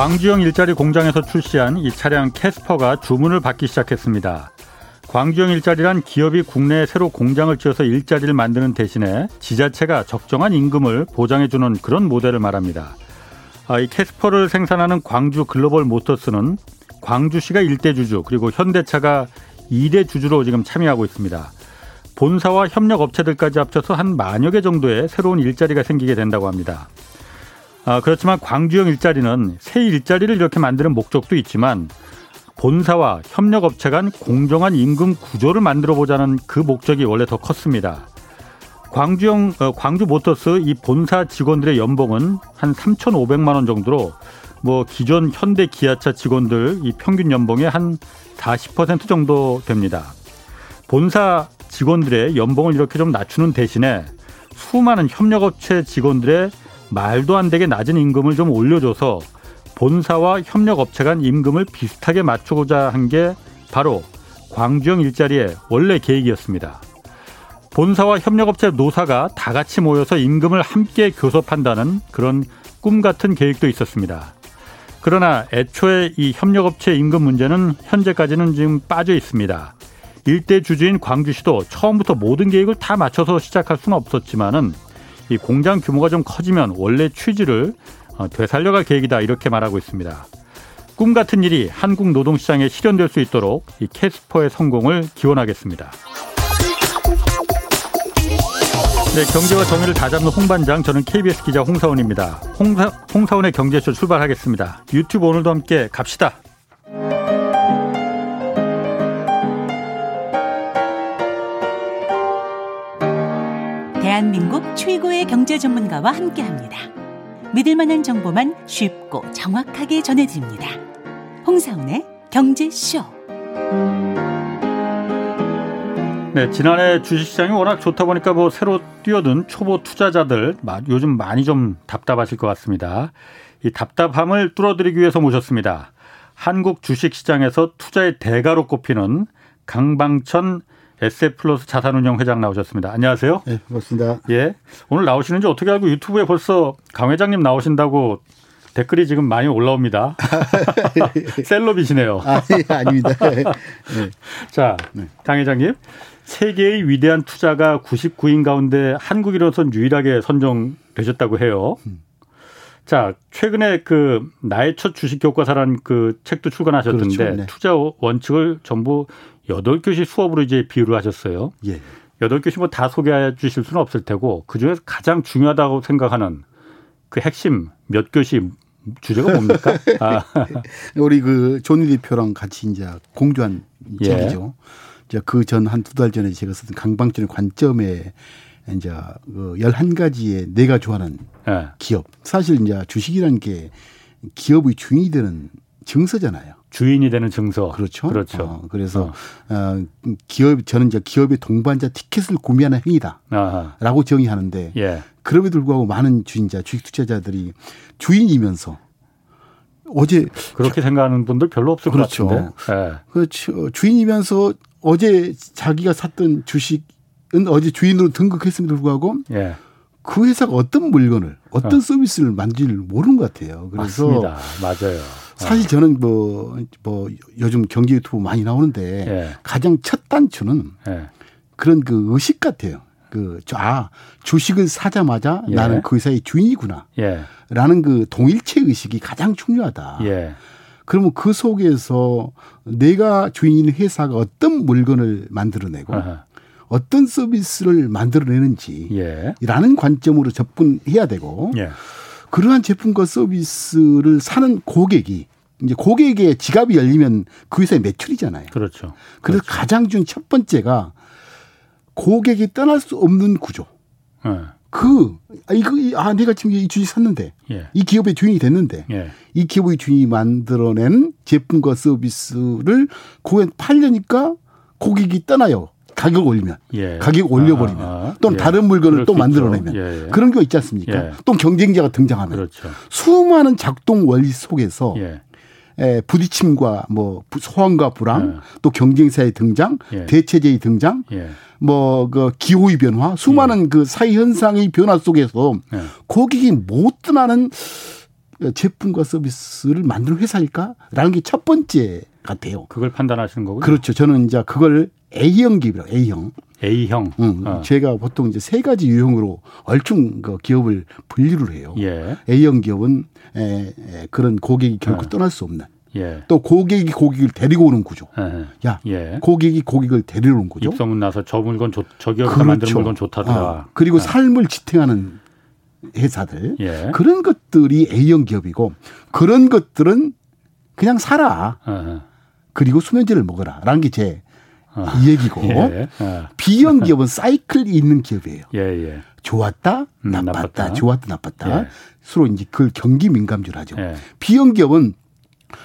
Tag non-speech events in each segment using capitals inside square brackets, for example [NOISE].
광주형 일자리 공장에서 출시한 이 차량 캐스퍼가 주문을 받기 시작했습니다. 광주형 일자리란 기업이 국내에 새로 공장을 지어서 일자리를 만드는 대신에 지자체가 적정한 임금을 보장해주는 그런 모델을 말합니다. 아, 이 캐스퍼를 생산하는 광주 글로벌 모터스는 광주시가 1대 주주 그리고 현대차가 2대 주주로 지금 참여하고 있습니다. 본사와 협력 업체들까지 합쳐서 한 만여 개 정도의 새로운 일자리가 생기게 된다고 합니다. 아, 그렇지만 광주형 일자리는 새 일자리를 이렇게 만드는 목적도 있지만 본사와 협력업체 간 공정한 임금 구조를 만들어 보자는 그 목적이 원래 더 컸습니다. 광주형 어, 광주 모터스 이 본사 직원들의 연봉은 한 3,500만 원 정도로 뭐 기존 현대 기아차 직원들 이 평균 연봉의 한 40% 정도 됩니다. 본사 직원들의 연봉을 이렇게 좀 낮추는 대신에 수많은 협력업체 직원들의 말도 안 되게 낮은 임금을 좀 올려줘서 본사와 협력업체 간 임금을 비슷하게 맞추고자 한 게 바로 광주형 일자리의 원래 계획이었습니다. 본사와 협력업체 노사가 다 같이 모여서 임금을 함께 교섭한다는 그런 꿈 같은 계획도 있었습니다. 그러나 애초에 이 협력업체 임금 문제는 현재까지는 지금 빠져 있습니다. 일대 주주인 광주시도 처음부터 모든 계획을 다 맞춰서 시작할 수는 없었지만은 이 공장 규모가 좀 커지면 원래 취지를 어, 되살려갈 계획이다 이렇게 말하고 있습니다. 꿈 같은 일이 한국 노동시장에 실현될 수 있도록 이 캐스퍼의 성공을 기원하겠습니다. 네, 경제와 정의를 다잡는 홍반장, 저는 KBS 기자 홍사원입니다. 홍사, 홍사원의 경제쇼 출발하겠습니다. 유튜브 오늘도 함께 갑시다. 대한민국 최고의 경제 전문가와 함께 합니다. 믿을 만한 정보만 쉽고 정확하게 전해드립니다. 홍사운의 경제쇼. 네, 지난해 주식시장이 워낙 좋다 보니까 뭐 새로 뛰어든 초보 투자자들 요즘 많이 좀 답답하실 것 같습니다. 이 답답함을 뚫어드리기 위해서 모셨습니다. 한국 주식시장에서 투자의 대가로 꼽히는 강방천 에세플러스 자산운용 회장 나오셨습니다. 안녕하세요. 네, 반갑습니다. 예. 오늘 나오시는지 어떻게 알고 유튜브에 벌써 강 회장님 나오신다고 댓글이 지금 많이 올라옵니다. [LAUGHS] 셀럽이시네요. 아, 예, 아닙니다. [LAUGHS] 네. 자, 네. 강 회장님. 세계의 위대한 투자가 99인 가운데 한국인으로선 유일하게 선정되셨다고 해요. 자, 최근에 그 나의 첫 주식 교과서라는 그 책도 출간하셨던데 그렇죠. 네. 투자 원칙을 전부 여덟 교시 수업으로 이제 비유를 하셨어요. 예. 여덟 교시 뭐 다 소개해 주실 수는 없을 테고 그중에서 가장 중요하다고 생각하는 그 핵심 몇 교시 주제가 뭡니까? [LAUGHS] 아. [LAUGHS] 우리 그존 대표랑 같이 이제 공조한 예. 책이죠. 이제 그 전 한 두 달 전에 제가 썼던 강방준의 관점에 이제 그 11가지의 내가 좋아하는 예. 기업. 사실 이제 주식이라는 게 기업의 주인이 되는 증서잖아요. 주인이 되는 증서. 그렇죠. 그렇죠. 어, 그래서 어. 어. 기업 저는 이제 기업의 동반자 티켓을 구매하는 행위다라고 정의하는데 예. 그럼에도 불구하고 많은 주인자, 주식 투자자들이 주인이면서 어제 그렇게 생각하는 분들 별로 없을 그렇죠. 것 같은데. 예. 그렇죠. 주인이면서 어제 자기가 샀던 주식은 어제 주인으로 등극했음에도 불구하고 예. 그 회사가 어떤 물건을 어떤 어. 서비스를 만들지를 모르는 것 같아요. 그래서 맞습니다. 맞아요. 사실 저는 뭐, 뭐 요즘 경제 유튜브 많이 나오는데 예. 가장 첫 단추는 예. 그런 그 의식 같아요. 그, 아, 주식을 사자마자 예. 나는 그 회사의 주인이구나. 예. 라는 그 동일체 의식이 가장 중요하다. 예. 그러면 그 속에서 내가 주인인 회사가 어떤 물건을 만들어내고 아하. 어떤 서비스를 만들어내는지 예. 라는 관점으로 접근해야 되고 예. 그러한 제품과 서비스를 사는 고객이 이제 고객의 지갑이 열리면 그 회사의 매출이잖아요. 그렇죠. 그래서 그렇죠. 가장 중첫 번째가 고객이 떠날 수 없는 구조. 네. 그, 아, 이거, 아, 내가 지금 이 주식 샀는데, 예. 이 기업의 주인이 됐는데, 예. 이 기업의 주인이 만들어낸 제품과 서비스를 고객 팔려니까 고객이 떠나요. 가격 올리면 예. 가격 올려버리면 아, 아, 또는 예. 다른 물건을 또 만들어내면 예, 예. 그런 거 있지 않습니까? 예. 또 경쟁자가 등장하면 그렇죠. 수많은 작동 원리 속에서. 부딪힘과 뭐 소환과 불안 또 경쟁사의 등장 대체제의 등장 뭐그 기후의 변화 수많은 그 사회 현상의 변화 속에서 고객이 못 떠나는 제품과 서비스를 만드는 회사일까라는 게 첫 번째 같아요. 그걸 판단하시는 거고요. 그렇죠. 저는 이제 그걸 A형 기업이라고 A형. A형. 응. 어. 제가 보통 이제 세 가지 유형으로 얼충 그 기업을 분류를 해요. 예. A형 기업은 에, 에, 그런 고객이 결코 어. 떠날 수 없는. 예. 또 고객이 고객을 데리고 오는 구조. 예. 야, 예. 고객이 고객을 데리러 오는 구조. 입소문 나서 저 물건 좋, 저 기업에서 그렇죠. 만드는 물건 좋다더라. 아, 그리고 예. 삶을 지탱하는 회사들. 예. 그런 것들이 A형 기업이고 그런 것들은 그냥 살아. 그리고 수면제를 먹어라. 라는 게 제 어. 얘기고 [LAUGHS] 예. 어. B형 기업은 사이클이 있는 기업이에요. 예, 예. 좋았다, 음, 나빴다, 나빴다, 좋았다, 나빴다. 예. 서로 이제 그걸 경기 민감주하죠 예. B형 기업은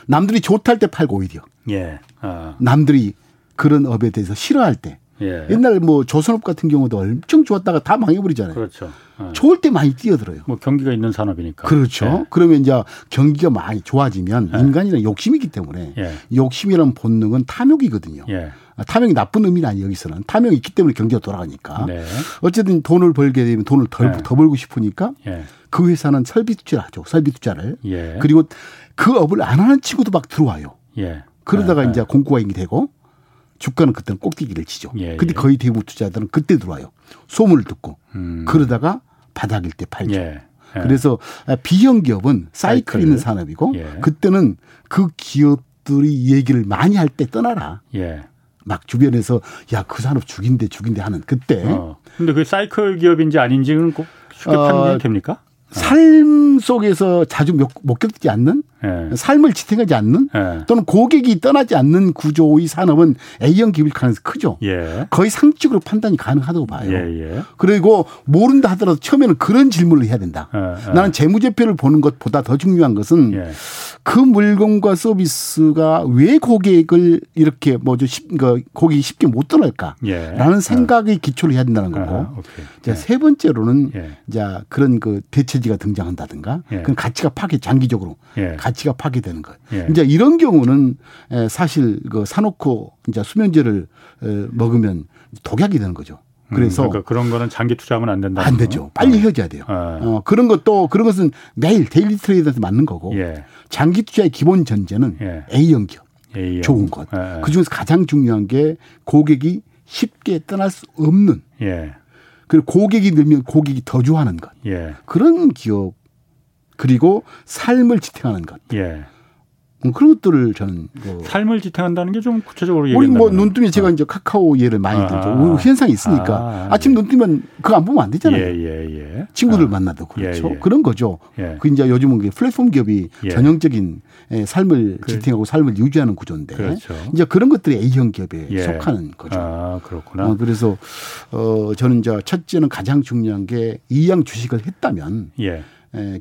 남들이 좋다 할 때 팔고 오히려. 예. 어. 남들이 그런 업에 대해서 싫어할 때. 예. 옛날 뭐 조선업 같은 경우도 엄청 좋았다가 다 망해버리잖아요. 그렇죠. 어. 좋을 때 많이 뛰어들어요. 뭐 경기가 있는 산업이니까. 그렇죠. 예. 그러면 이제 경기가 많이 좋아지면 예. 인간이란 욕심이기 때문에 예. 욕심이라는 본능은 탐욕이거든요. 예. 아, 탐욕이 나쁜 의미는 아니 여기서는 탐욕이 있기 때문에 경기가 돌아가니까. 네. 어쨌든 돈을 벌게 되면 돈을 덜, 네. 더 벌고 싶으니까 예. 그 회사는 설비 투자를 하죠. 설비 투자를. 예. 그리고 그 업을 안 하는 친구도 막 들어와요. 예. 그러다가 네. 이제 공고가 되고 주가는 그때는 꼭대기를 치죠. 예. 근데 거의 대부분 투자들은 그때 들어와요. 소문을 듣고 음. 그러다가 바닥일 때 팔죠. 예. 예. 그래서 비형 기업은 사이클 있는 산업이고 예. 그때는 그 기업들이 얘기를 많이 할 때 떠나라. 예. 막 주변에서 야 그 산업 죽인데 죽인데 하는 그때. 어. 근데 그 사이클 기업인지 아닌지는 꼭 쉽게 어, 판단이 됩니까? 삶 속에서 자주 못 겪지 않는 네. 삶을 지탱하지 않는 네. 또는 고객이 떠나지 않는 구조의 산업은 A형 기업일 가능성이 크죠. 예. 거의 상식으로 판단이 가능하다고 봐요. 예, 예. 그리고 모른다 하더라도 처음에는 그런 질문을 해야 된다. 예, 예. 나는 재무제표를 보는 것보다 더 중요한 것은 예. 그 물건과 서비스가 왜 고객을 이렇게 뭐죠 그 고객이 쉽게 못 떠날까라는 생각에 기초를 해야 된다는 거고. 아, 자, 세 번째로는 자 그런 그 대체지가 등장한다든가 그런 가치가 파괴 장기적으로 가치가 파괴되는 것. 예. 이제 이런 경우는 사실 그 사놓고 이제 수면제를 먹으면 독약이 되는 거죠. 음, 그래서 음, 그러니까 그런 거는 장기 투자하면 안 된다. 안 되죠. 빨리 어. 헤어져야 돼요. 어. 어. 그런 것도 그런 것은 매일 daily trader한테 맞는 거고 예. 장기 투자의 기본 전제는 예. A형 기업. A형. 좋은 것. 예. 그 중에서 가장 중요한 게 고객이 쉽게 떠날 수 없는. 예. 그리고 고객이 늘면 고객이 더 좋아하는 것. 예. 그런 기업 그리고 삶을 지탱하는 것. 예. 뭐 그런 것들을 저는 뭐 삶을 지탱한다는 게 좀 구체적으로 우리 뭐 눈뜨면 제가 어. 이제 카카오 예를 많이 아, 들죠. 아, 현상이 있으니까 아, 침 예. 눈 뜨면 그거 안 보면 안 되잖아요. 예, 예, 예. 친구들 아. 만나도 그렇죠. 예, 예. 그런 거죠. 예. 그 이제 요즘은 플랫폼 기업이 전형적인 삶을 그, 지탱하고 삶을 유지하는 구조인데 그렇죠. 이제 그런 것들이 A형 기업에 속하는 거죠. 아, 그렇구나. 어, 그래서 어 저는 이제 첫째는 가장 중요한 게 이양 주식을 했다면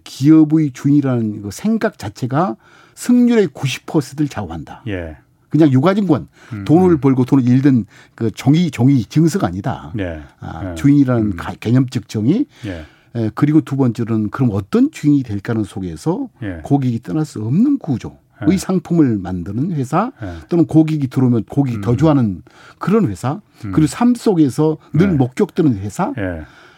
기업의 주인이라는 그 생각 자체가 승률의 90%를 좌우한다. 예. 그냥 유가증권 음. 돈을 벌고 돈을 잃든 그 종이 종이 증서가 아니다. 예. 아, 예. 주인이라는 음. 개념적 정의. 예. 에, 그리고 두 번째로는 그럼 어떤 주인이 될까는 속에서 예. 고객이 떠날 수 없는 구조. 의 예. 상품을 만드는 회사 예. 또는 고객이 들어오면 고객이 음. 더 좋아하는 그런 회사 음. 그리고 삶 속에서 늘 목격되는 회사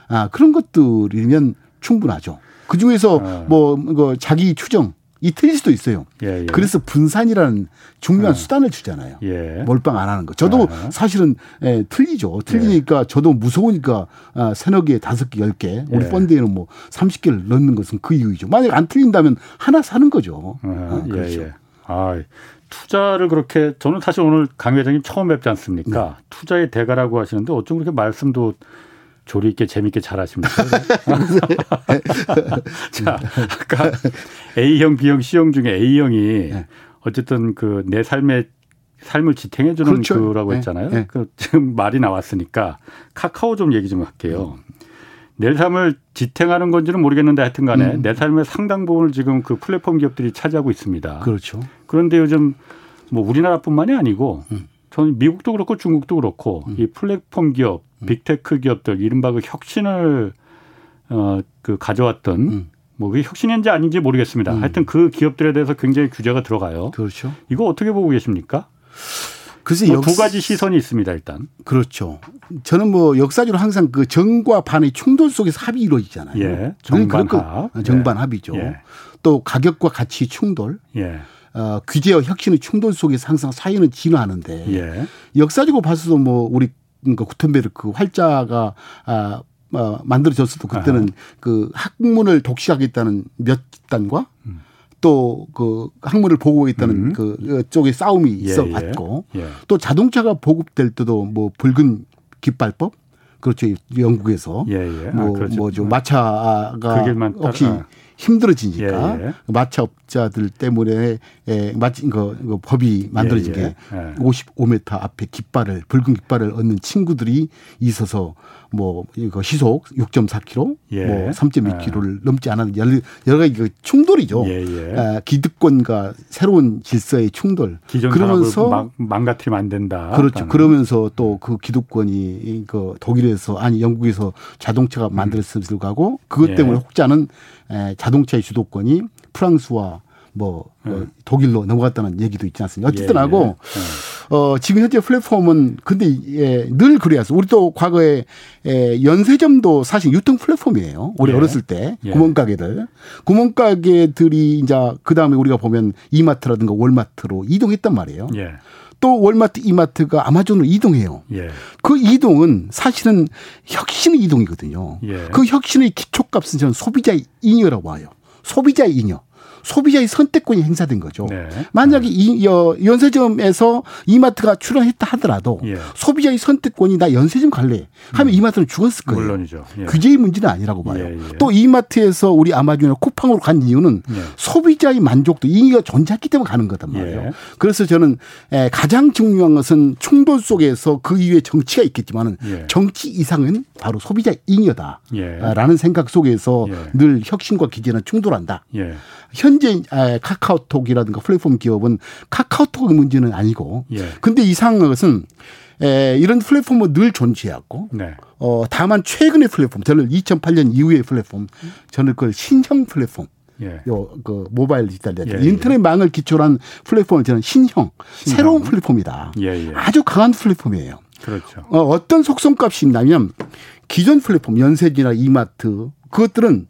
아 그런 것들이면 충분하죠. 그 중에서 어. 뭐, 그 자기 추정 이 틀릴 수도 있어요. 예, 예. 그래서 분산이라는 중요한 어. 수단을 주잖아요. 예. 몰빵 안 하는 거. 저도 어. 사실은 예, 틀리죠. 틀리니까 예. 저도 무서우니까 아, 세너 개, 다섯 개, 열 개. 우리 예. 펀드에는 뭐 30개를 넣는 것은 그 이유이죠. 만약 안 틀린다면 하나 사는 거죠. 어, 어, 그렇죠. 아, 투자를 그렇게 저는 사실 오늘 강 회장님 처음 뵙지 않습니까? 네. 투자의 대가라고 하시는데 어쩜 그렇게 말씀도 조리 있게 재밌게 잘하십니까? [LAUGHS] 자, 아까 A형, B형, C형 중에 A형이 네. 어쨌든 그 내 삶의 삶을 지탱해 주는 그렇죠. 거라고 네. 했잖아요. 네. 그 지금 말이 나왔으니까 카카오 좀 얘기 좀 할게요. 음. 내 삶을 지탱하는 건지는 모르겠는데 하여튼 간에 음. 내 삶의 상당 부분을 지금 그 플랫폼 기업들이 차지하고 있습니다. 그렇죠. 그런데 요즘 뭐 우리나라뿐만이 아니고 음. 저는 미국도 그렇고 중국도 그렇고 음. 이 플랫폼 기업, 음. 빅테크 기업들 이른바 그 혁신을 어그 가져왔던 음. 뭐 그게 혁신인지 아닌지 모르겠습니다. 음. 하여튼 그 기업들에 대해서 굉장히 규제가 들어가요. 그렇죠. 이거 어떻게 보고 계십니까? 그래서 뭐 역... 두 가지 시선이 있습니다 일단. 그렇죠. 저는 뭐 역사적으로 항상 그 정과 반의 충돌 속에서 합이 이루어지잖아요. 예. 정반 합. 정반합이죠. 예. 또 가격과 가치 충돌. 예. 어, 규제와 혁신의 충돌 속에서 항상 사회는 진화하는데 예. 역사적으로 봐서도 뭐 우리 그 구텐베르크 활자가 아, 어, 만들어졌어도 그때는 아하. 그 학문을 독식하겠다는 몇 집단과 음. 또그 학문을 보고있다는 음. 그 쪽에 싸움이 예, 있어 왔고 예, 예. 또 자동차가 보급될 때도 뭐 붉은 깃발법 그렇죠 영국에서 예, 예. 뭐 아, 그렇죠. 뭐죠 마차가 그 혹시 아. 힘들어지니까 예, 예. 마차업자들 때문에 예, 마치 그, 그 법이 만들어진 게 55m 앞에 깃발을 붉은 깃발을 얻는 친구들이 있어서 뭐 이거 시속 6.4km, 예. 뭐 3.2km를 예. 넘지 않은 여러, 여러 가지 그 충돌이죠. 예, 예. 아, 기득권과 새로운 질서의 충돌. 그러면서 망, 가뜨리면 안 된다. 그렇죠. 라는. 그러면서 또 그 기득권이 그 독일에서 아니 영국에서 자동차가 만들었음을 가고 그것 예. 때문에 혹자는 자동차의 주도권이 프랑스와 뭐, 뭐 네. 독일로 넘어갔다는 얘기도 있지 않습니까? 어쨌든 예, 하고 예. 어, 지금 현재 플랫폼은 근데 예, 늘 그래왔어. 우리 또 과거에 예, 연세점도 사실 유통 플랫폼이에요. 우리 예. 어렸을 때 예. 구멍가게들 구멍가게들이 이제 그 다음에 우리가 보면 이마트라든가 월마트로 이동했단 말이에요. 예. 또 월마트, 이마트가 아마존으로 이동해요. 예. 그 이동은 사실은 혁신의 이동이거든요. 예. 그 혁신의 기초값은 저는 소비자 의 잉여라고 봐요. 소비자 의 잉여. 소비자의 선택권이 행사된 거죠. 네. 만약에 이 어, 연세점에서 이마트가 출연했다 하더라도 예. 소비자의 선택권이 나 연세점 갈래 하면 음. 이마트는 죽었을 거예요. 물론이죠. 예. 규제의 문제는 아니라고 봐요. 예, 예. 또 이마트에서 우리 아마존이나 쿠팡으로 간 이유는 예. 소비자의 만족도 이의가 존재했기 때문에 가는 거단 말이에요. 예. 그래서 저는 가장 중요한 것은 충돌 속에서 그 이후에 정치가 있겠지만은 정치 이상은 바로 소비자 잉여다라는 생각 속에서 늘 혁신과 기재는 충돌한다. 현재 카카오톡이라든가 플랫폼 기업은 카카오톡의 문제는 아니고 예. 근데 이상한 것은 에, 이런 플랫폼은 늘 존재하고 네. 어, 다만 최근의 플랫폼 저는 2008년 이후의 플랫폼 저는 그걸 신형 플랫폼 예. 요그 모바일 디지털 예, 예, 인터넷망을 기초로 한 플랫폼을 저는 신형, 신형. 새로운 플랫폼이다. 예, 예. 아주 강한 플랫폼이에요. 그렇죠. 어, 어떤 속성값이 있냐면 기존 플랫폼 연세지나 이마트 그것들은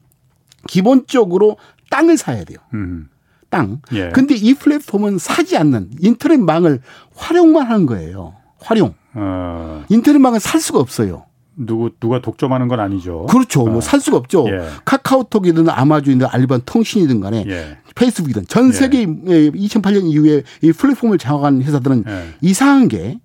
기본적으로 땅을 사야 돼요. 음. 땅. 예. 근데 이 플랫폼은 사지 않는 인터넷망을 활용만 하는 거예요. 활용. 어. 인터넷망은 살 수가 없어요. 누구 누가 독점하는 건 아니죠. 그렇죠. 뭐 어. 뭐살 수가 없죠. 예. 카카오톡이든 아마존이든 알리바바 통신이든 간에 예. 페이스북이든 전 세계 예. 2008년 이후에 이 플랫폼을 장악한 회사들은 예. 이상한 게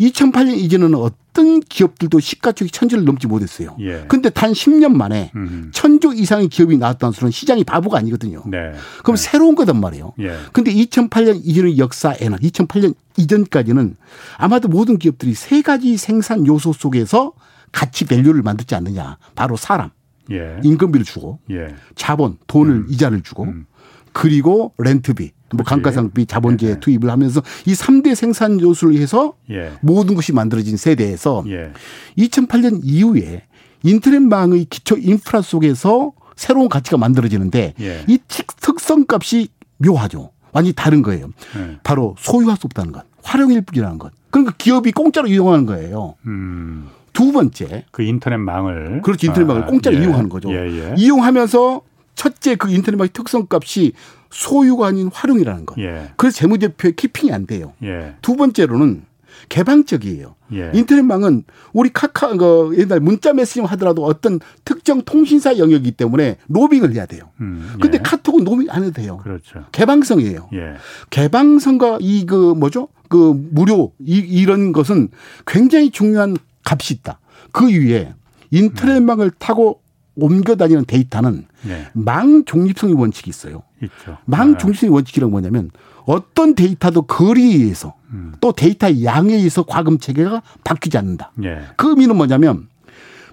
2008년 이전에는 어떤 기업들도 시가총액 천조를 넘지 못했어요. 예. 근데 단 10년 만에 음. 천조 이상의 기업이 나왔다는 소리는 시장이 바보가 아니거든요. 네. 그럼 네. 새로운 거단 말이에요. 예. 근데 2008년 이전의 역사에는 2008년 이전까지는 아마도 모든 기업들이 세 가지 생산 요소 속에서 가치 밸류를 만들지 않느냐. 바로 사람. 예. 임금비를 주고 예. 자본, 돈을 음. 이자를 주고 음. 그리고 렌트비. 뭐 감가상비 자본재 네. 투입을 하면서 이 3대 생산 요소를 해서 예. 모든 것이 만들어진 세대에서 예. 2008년 이후에 인터넷망의 기초 인프라 속에서 새로운 가치가 만들어지는데 예. 이 특성값이 묘하죠. 완전히 다른 거예요. 예. 바로 소유할 수 없다는 것, 활용일 뿐이라는 것. 그러니까 기업이 공짜로 이용하는 거예요. 음. 두 번째. 그 인터넷망을. 그렇죠. 인터넷망을 아, 공짜로 예. 이용하는 거죠. 예, 이용하면서 첫째 그 인터넷망의 특성값이 소유가 아닌 활용이라는 것. 예. 그래서 재무제표에 키핑이 안 돼요. 예. 두 번째로는 개방적이에요. 예. 인터넷망은 우리 카카 그 옛날 문자 메시지 하더라도 어떤 특정 통신사 영역이기 때문에 로빙을 해야 돼요. 음, 예. 근데 카톡은 로빙 안 해도 돼요. 그렇죠. 개방성이에요. 예. 개방성과 이 그 뭐죠? 그 무료 이, 이런 것은 굉장히 중요한 값이 있다. 그 위에 인터넷망을 타고 옮겨 다니는 데이터는 네. 망 중립성의 원칙이 있어요. 있죠. 망 네. 중립성의 원칙이란 뭐냐면 어떤 데이터도 거리에 의해서 음. 또 데이터의 양에 의해서 과금 체계가 바뀌지 않는다. 네. 그 의미는 뭐냐면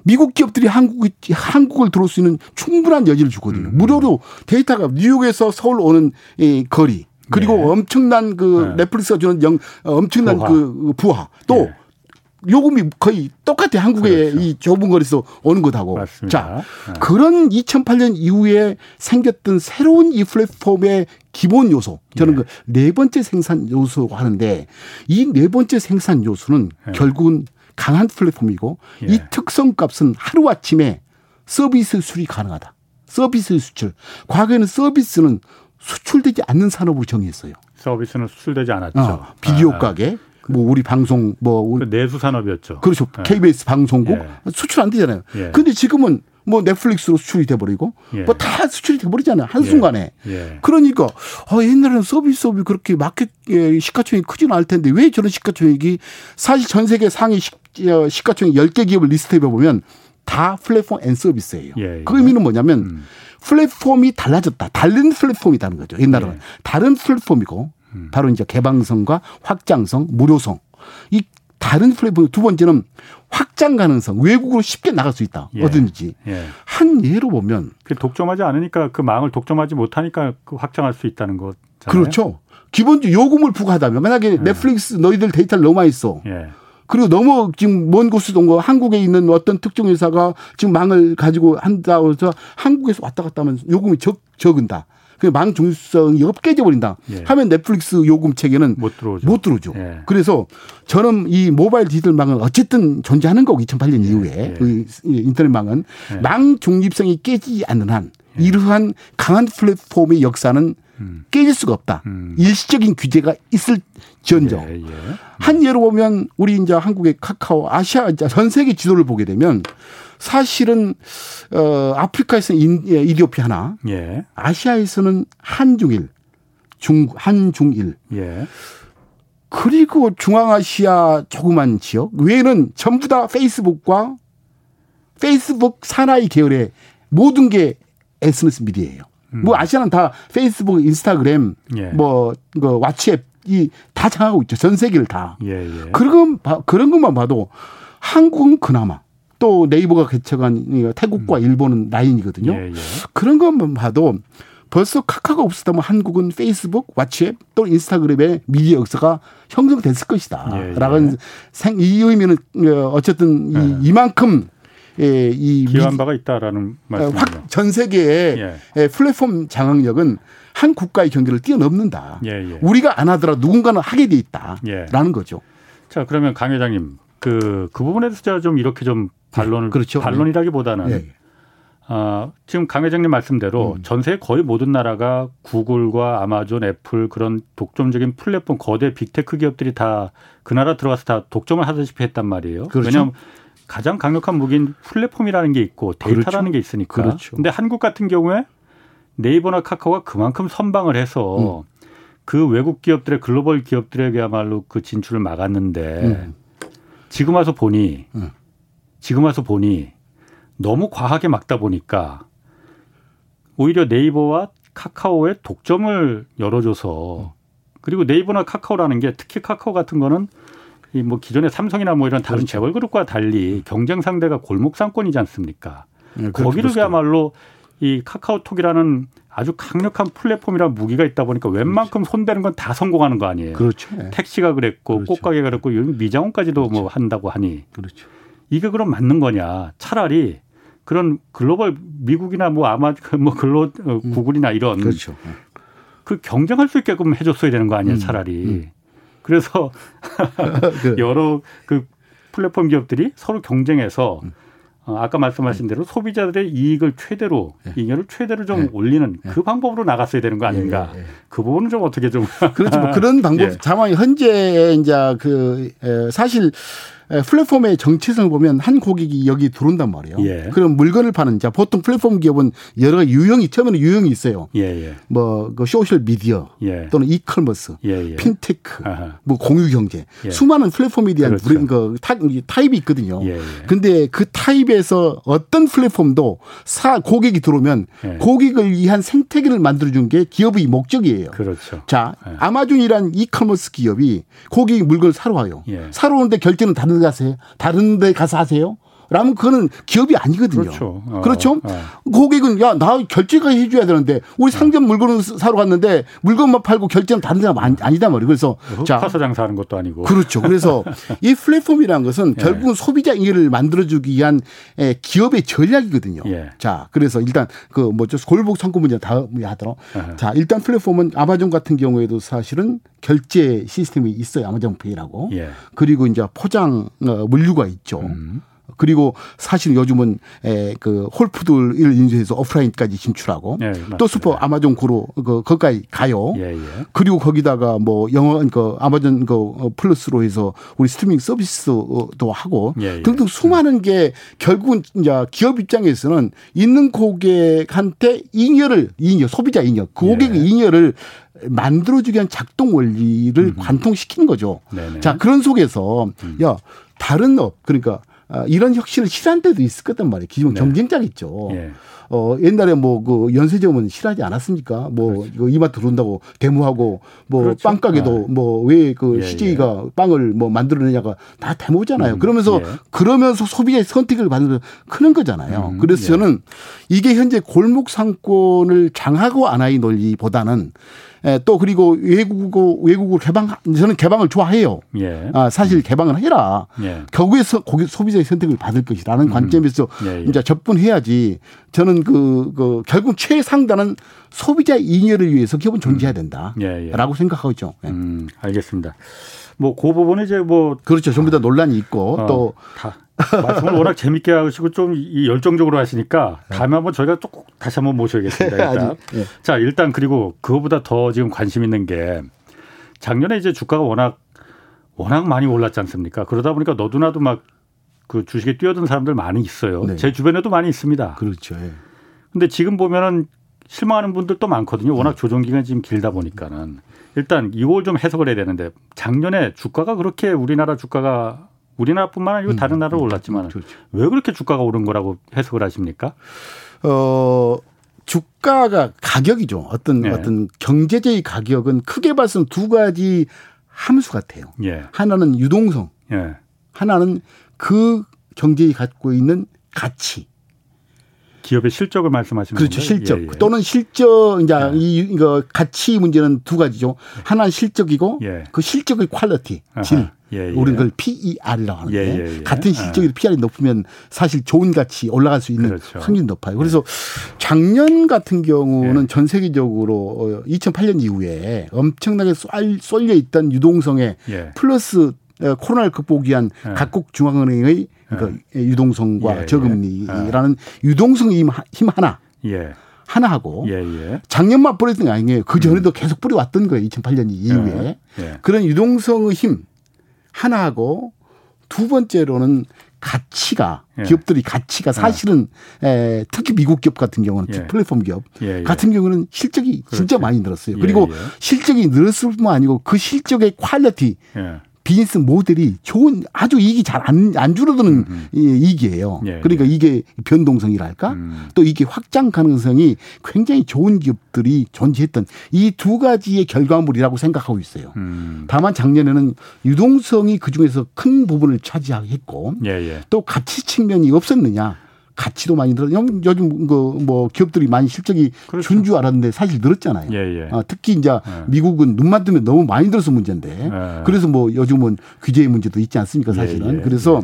미국 기업들이 한국 한국을 들어올 수 있는 충분한 여지를 주거든요. 음. 무료로 데이터가 뉴욕에서 서울 오는 이 거리 그리고 네. 엄청난 그 네. 넷플릭스가 주는 영 엄청난 부하. 그 부하 또 네. 요금이 거의 똑같아 한국의 그렇죠. 이 좁은 거리에서 오는 것하고. 맞습니다. 자, 네. 그런 2008년 이후에 생겼던 새로운 이 플랫폼의 기본 요소. 저는 예. 그네 번째 생산 요소라고 하는데 이 네 번째 생산 요소는 예. 결국은 강한 플랫폼이고 예. 이 특성 값은 하루 아침에 서비스 수출이 가능하다. 서비스 수출. 과거에는 서비스는 수출되지 않는 산업으로 정의했어요. 서비스는 수출되지 않았죠. 어, 비디오 아, 아. 가게, 뭐 우리 방송 뭐 우리 그 내수 산업이었죠. 그렇죠. 예. KBS 방송국 예. 수출 안 되잖아요. 예. 근데 지금은 뭐 넷플릭스로 수출이 돼 버리고 예. 뭐다 수출이 돼 버리잖아요 한 예. 순간에. 예. 그러니까 어, 옛날에는 서비스업이 그렇게 마켓 예, 시가총액이 크지는 않을 텐데 왜 저런 시가총액이 사실 전 세계 상위 시, 어, 시가총액 10개 기업을 리스트해 보면 다 플랫폼 and 서비스예요. 그 의미는 뭐냐면 음. 플랫폼이 달라졌다. 다른 플랫폼이라는 거죠. 옛날에는 다른 플랫폼이고 음. 바로 이제 개방성과 확장성, 무료성. 이 다른 플랫폼 두 번째는 확장 가능성 외국으로 쉽게 나갈 수 있다 예. 어든지 예. 한 예로 보면 그 독점하지 않으니까 그 망을 독점하지 못하니까 그 확장할 수 있다는 거 그렇죠 기본적으로 요금을 부과하다면 만약에 예. 넷플릭스 너희들 데이터를 너무 많이 써 예. 그리고 너무 지금 먼 곳에서 온 거 한국에 있는 어떤 특정 회사가 지금 망을 가지고 한다고 해서 한국에서 왔다 갔다 하면 요금이 적, 적은다. 그망 중립성이 없게져 버린다. 예. 하면 넷플릭스 요금 체계는 못 들어오죠. 못 들어오죠. 예. 그래서 저는 이 모바일 디지털망은 어쨌든 존재하는 거고 2008년 예. 이후에 예. 그 인터넷망은 예. 망 중립성이 깨지지 않는 한 예. 이러한 강한 플랫폼의 역사는 음. 깨질 수가 없다. 음. 일시적인 규제가 있을 지언정. 예, 예. 한 예로 보면 우리 이제 한국의 카카오 아시아 전 세계 지도를 보게 되면 사실은 어 아프리카에서는 인, 예, 이디오피아나 예. 아시아에서는 한중일, 중 한중일. 예. 그리고 중앙아시아 조그만 지역 외에는 전부 다 페이스북과 페이스북 산하의 계열의 모든 게 SNS 미디어예요. 음. 뭐 아시아는 다 페이스북, 인스타그램, 예. 뭐 그 왓츠앱 이다 장하고 있죠. 전 세계를 다. 예, 예. 그런 그런 것만 봐도 한국은 그나마 또 네이버가 개척한 태국과 음. 일본은 라인이거든요. 예, 예. 그런 것만 봐도 벌써 카카오가 없었다면 한국은 페이스북, 왓츠앱 또 인스타그램의 미디어 역사가 형성됐을 것이다. 예, 라는 예. 생, 이 의미는 어, 어쨌든 이, 예. 이만큼 예, 이 기여한 바가 있다라는 말씀이죠. 확전 세계의 예. 예. 플랫폼 장악력은 한 국가의 경계를 뛰어넘는다. 예, 예. 우리가 안 하더라도 누군가는 하게 돼 있다라는 거죠. 자 그러면 강 회장님 그, 그 부분에 대해서 제가 좀 이렇게 좀 반론을 그렇죠. 반론이라기보다는 예. 아, 지금 강 회장님 말씀대로 음. 전 세계 거의 모든 나라가 구글과 아마존, 애플 그런 독점적인 플랫폼 거대 빅테크 기업들이 다 그 나라 들어가서 다 독점을 하다시피 했단 말이에요. 그렇죠. 왜냐하면 가장 강력한 무기인 플랫폼이라는 게 있고 데이터라는 그렇죠. 게 있으니까. 그렇죠. 근데 한국 같은 경우에 네이버나 카카오가 그만큼 선방을 해서 음. 그 외국 기업들의 글로벌 기업들에게야말로 그 진출을 막았는데 음. 지금 와서 보니 음. 지금 와서 보니 너무 과하게 막다 보니까 오히려 네이버와 카카오의 독점을 열어줘서 그리고 네이버나 카카오라는 게 특히 카카오 같은 거는 이 뭐 기존의 삼성이나 뭐 이런 다른 그렇죠. 재벌 그룹과 달리 경쟁 상대가 골목 상권이지 않습니까? 네, 거기를 그야말로 이 카카오톡이라는 아주 강력한 플랫폼이란 무기가 있다 보니까 웬만큼 그렇죠. 손대는 건 다 성공하는 거 아니에요. 그렇죠. 택시가 그랬고 그렇죠. 꽃가게가 그랬고 미장원까지도 뭐 그렇죠. 뭐 한다고 하니. 그렇죠. 이게 그럼 맞는 거냐? 차라리 그런 글로벌 미국이나 뭐 아마 뭐 글로 어, 음. 구글이나 이런 그렇죠. 그 경쟁할 수 있게끔 해줬어야 되는 거 아니에요, 음. 차라리. 음. 그래서 [LAUGHS] 그 여러 그 플랫폼 기업들이 서로 경쟁해서 음. 어, 아까 말씀하신 대로 소비자들의 이익을 최대로 네. 잉여를 최대로 좀 네. 올리는 그 방법으로 나갔어야 되는 거 아닌가? 예, 예, 예. 그 부분은 좀 어떻게 좀 그렇죠. 뭐 그런 [LAUGHS] 방법 예. 다만 현재 이제 그 사실 예, 플랫폼의 정체성을 보면 한 고객이 여기 들어온단 말이에요. 예. 그럼 물건을 파는 자 보통 플랫폼 기업은 여러 유형이 처음에는 유형이 있어요. 예, 예. 뭐 그 소셜 미디어 예. 또는 이커머스, 예, 핀테크, 아하. 뭐 공유 경제 수많은 플랫폼에 대한 그렇죠. 그 타입이 있거든요. 근데 그 타입에서 어떤 플랫폼도 사 고객이 들어오면 고객을 위한 생태계를 만들어 준 게 기업의 목적이에요. 그렇죠. 자, 아마존이란 이커머스 기업이 고객이 물건을 사러 와요. 사러 오는데 결제는 다른 데 가세요? 다른 데 가서 하세요? 라면 그거는 기업이 아니거든요. 그렇죠. 어, 그렇죠? 어. 고객은 야, 나 결제까지 해줘야 되는데 우리 상점 물건을 사러 갔는데 물건만 팔고 결제는 다른 사람 아니, 아니다 말이에요. 그래서 자. 파서 장사하는 것도 아니고. 그렇죠. 그래서 [LAUGHS] 이 플랫폼이라는 것은 예. 결국은 소비자 잉여를 만들어주기 위한 기업의 전략이거든요. 예. 자, 그래서 일단 그 뭐죠 골목 상권 문제 다 하더라. 예. 자, 일단 플랫폼은 아마존 같은 경우에도 사실은 결제 시스템이 있어요. 아마존 페이라고. 예. 그리고 이제 포장 어, 물류가 있죠. 음. 그리고 사실 요즘은 에, 그 홀푸드를 인수해서 오프라인까지 진출하고 예, 또 슈퍼 아마존 Go로 그 거기까지 가요. 예, 예. 그리고 거기다가 뭐 영어 그 아마존 그 어, 플러스로 해서 우리 스트리밍 서비스도 하고 예, 예. 등등 수많은 게 결국은 이제 기업 입장에서는 있는 고객한테 잉여를 잉여 소비자 잉여 그 고객의 예. 잉여를 만들어주기 위한 작동 원리를 음. 관통시키는 거죠. 네네. 자 그런 속에서 음. 야 다른 업 그러니까 아, 이런 혁신을 싫어한 때도 있을 거단 말이에요. 기존 네. 경쟁자겠죠. 예. 어, 옛날에 뭐 그 연세점은 싫어하지 않았습니까? 뭐 그렇죠. 이거 이마트 들어온다고 데모하고 뭐 그렇죠. 빵가게도 네. 뭐왜 그 예, CJ가 예. 빵을 뭐 만들어내냐가 다 데모잖아요. 음, 그러면서 예. 그러면서 소비자의 선택을 받는 크는 거잖아요. 음, 그래서 예. 저는 이게 현재 골목 상권을 장하고 안하이 논리보다는 예, 또 그리고 외국어 외국으로 개방 저는 개방을 좋아해요. 예. 아, 사실 개방을 해라. 예. 결국에서 고객 소비자의 선택을 받을 것이라는 음. 관점에서 예, 예. 이제 접근해야지. 저는 그, 그 결국 최상단은 소비자 이익을 위해서 기업은 존재해야 음. 된다라고 생각하고 있죠. 음, 알겠습니다. 뭐그 부분은 이제 뭐 그렇죠. 전부 다 논란이 있고 어, 또 다 말씀을 워낙 재밌게 하시고 좀 열정적으로 하시니까 네. 다음에 한번 저희가 또꼭 다시 한번 모셔야겠습니다. 일단. 네. 자, 일단 그리고 그거보다 더 지금 관심 있는 게 작년에 이제 주가가 워낙 워낙 많이 올랐지 않습니까? 그러다 보니까 너도나도 막 그 주식에 뛰어든 사람들 많이 있어요. 네. 제 주변에도 많이 있습니다. 그렇죠. 예. 근데 지금 보면은 실망하는 분들도 많거든요. 워낙 네. 조정 기간이 지금 길다 보니까는 일단 이걸 좀 해석을 해야 되는데 작년에 주가가 그렇게 우리나라 주가가 우리나라뿐만 아니고 음, 다른 나라로 음, 올랐지만 그렇죠. 왜 그렇게 주가가 오른 거라고 해석을 하십니까? 어 주가가 가격이죠. 어떤 네. 어떤 경제적인 가격은 크게 봐서는 두 가지 함수 같아요. 예. 하나는 유동성, 예. 하나는 그 경제에 갖고 있는 가치. 기업의 실적을 말씀하시는 그렇죠. 건가요? 실적 예, 예. 또는 실적 이제 예. 이 이거 가치 문제는 두 가지죠. 하나는 실적이고 예. 그 실적의 quality 질. 예, 예. 우리는 그걸 PER이라고 하는데 예, 예, 예. 같은 실적이 PER이 높으면 사실 좋은 가치 올라갈 수 있는 그렇죠. 확률이 높아요. 그래서 작년 같은 경우는 전 세계적으로 2008년 어, 이후에 엄청나게 쏠려 있던 유동성에 플러스 어, 코로나를 극복하기 위한 각국 중앙은행의 그 유동성과 저금리라는 유동성 힘 하나 하나 하고 예, 예. 작년만 뿌렸던 게 아니에요. 그 전에도 음. 계속 뿌려왔던 거예요. 2008년 이후에 예, 그런 유동성의 힘 하나하고 두 번째로는 가치가 예. 기업들이 가치가 예. 사실은 예. 에, 특히 미국 기업 같은 경우는 예. 플랫폼 기업 예, 같은 경우는 실적이 그렇지. 진짜 많이 늘었어요. 그리고 실적이 늘었을 뿐만 아니고 그 실적의 quality 비즈니스 모델이 좋은 아주 이익이 잘 안안 줄어드는 음, 음. 이익이에요. 예, 그러니까 예. 이게 변동성이랄까 음. 또 이게 확장 가능성이 굉장히 좋은 기업들이 존재했던 이 두 가지의 결과물이라고 생각하고 있어요. 음. 다만 작년에는 유동성이 그 중에서 큰 부분을 차지하겠고 예, 예. 또 가치 측면이 없었느냐. 가치도 많이 늘어. 요즘 그 뭐 기업들이 많이 실적이 그렇죠. 준줄 알았는데 사실 늘었잖아요. 예, 예. 아, 특히 이제 예. 미국은 눈만 뜨면 너무 많이 들어서 문제인데. 예. 그래서 뭐 요즘은 규제의 문제도 있지 않습니까 예, 사실은. 예, 그래서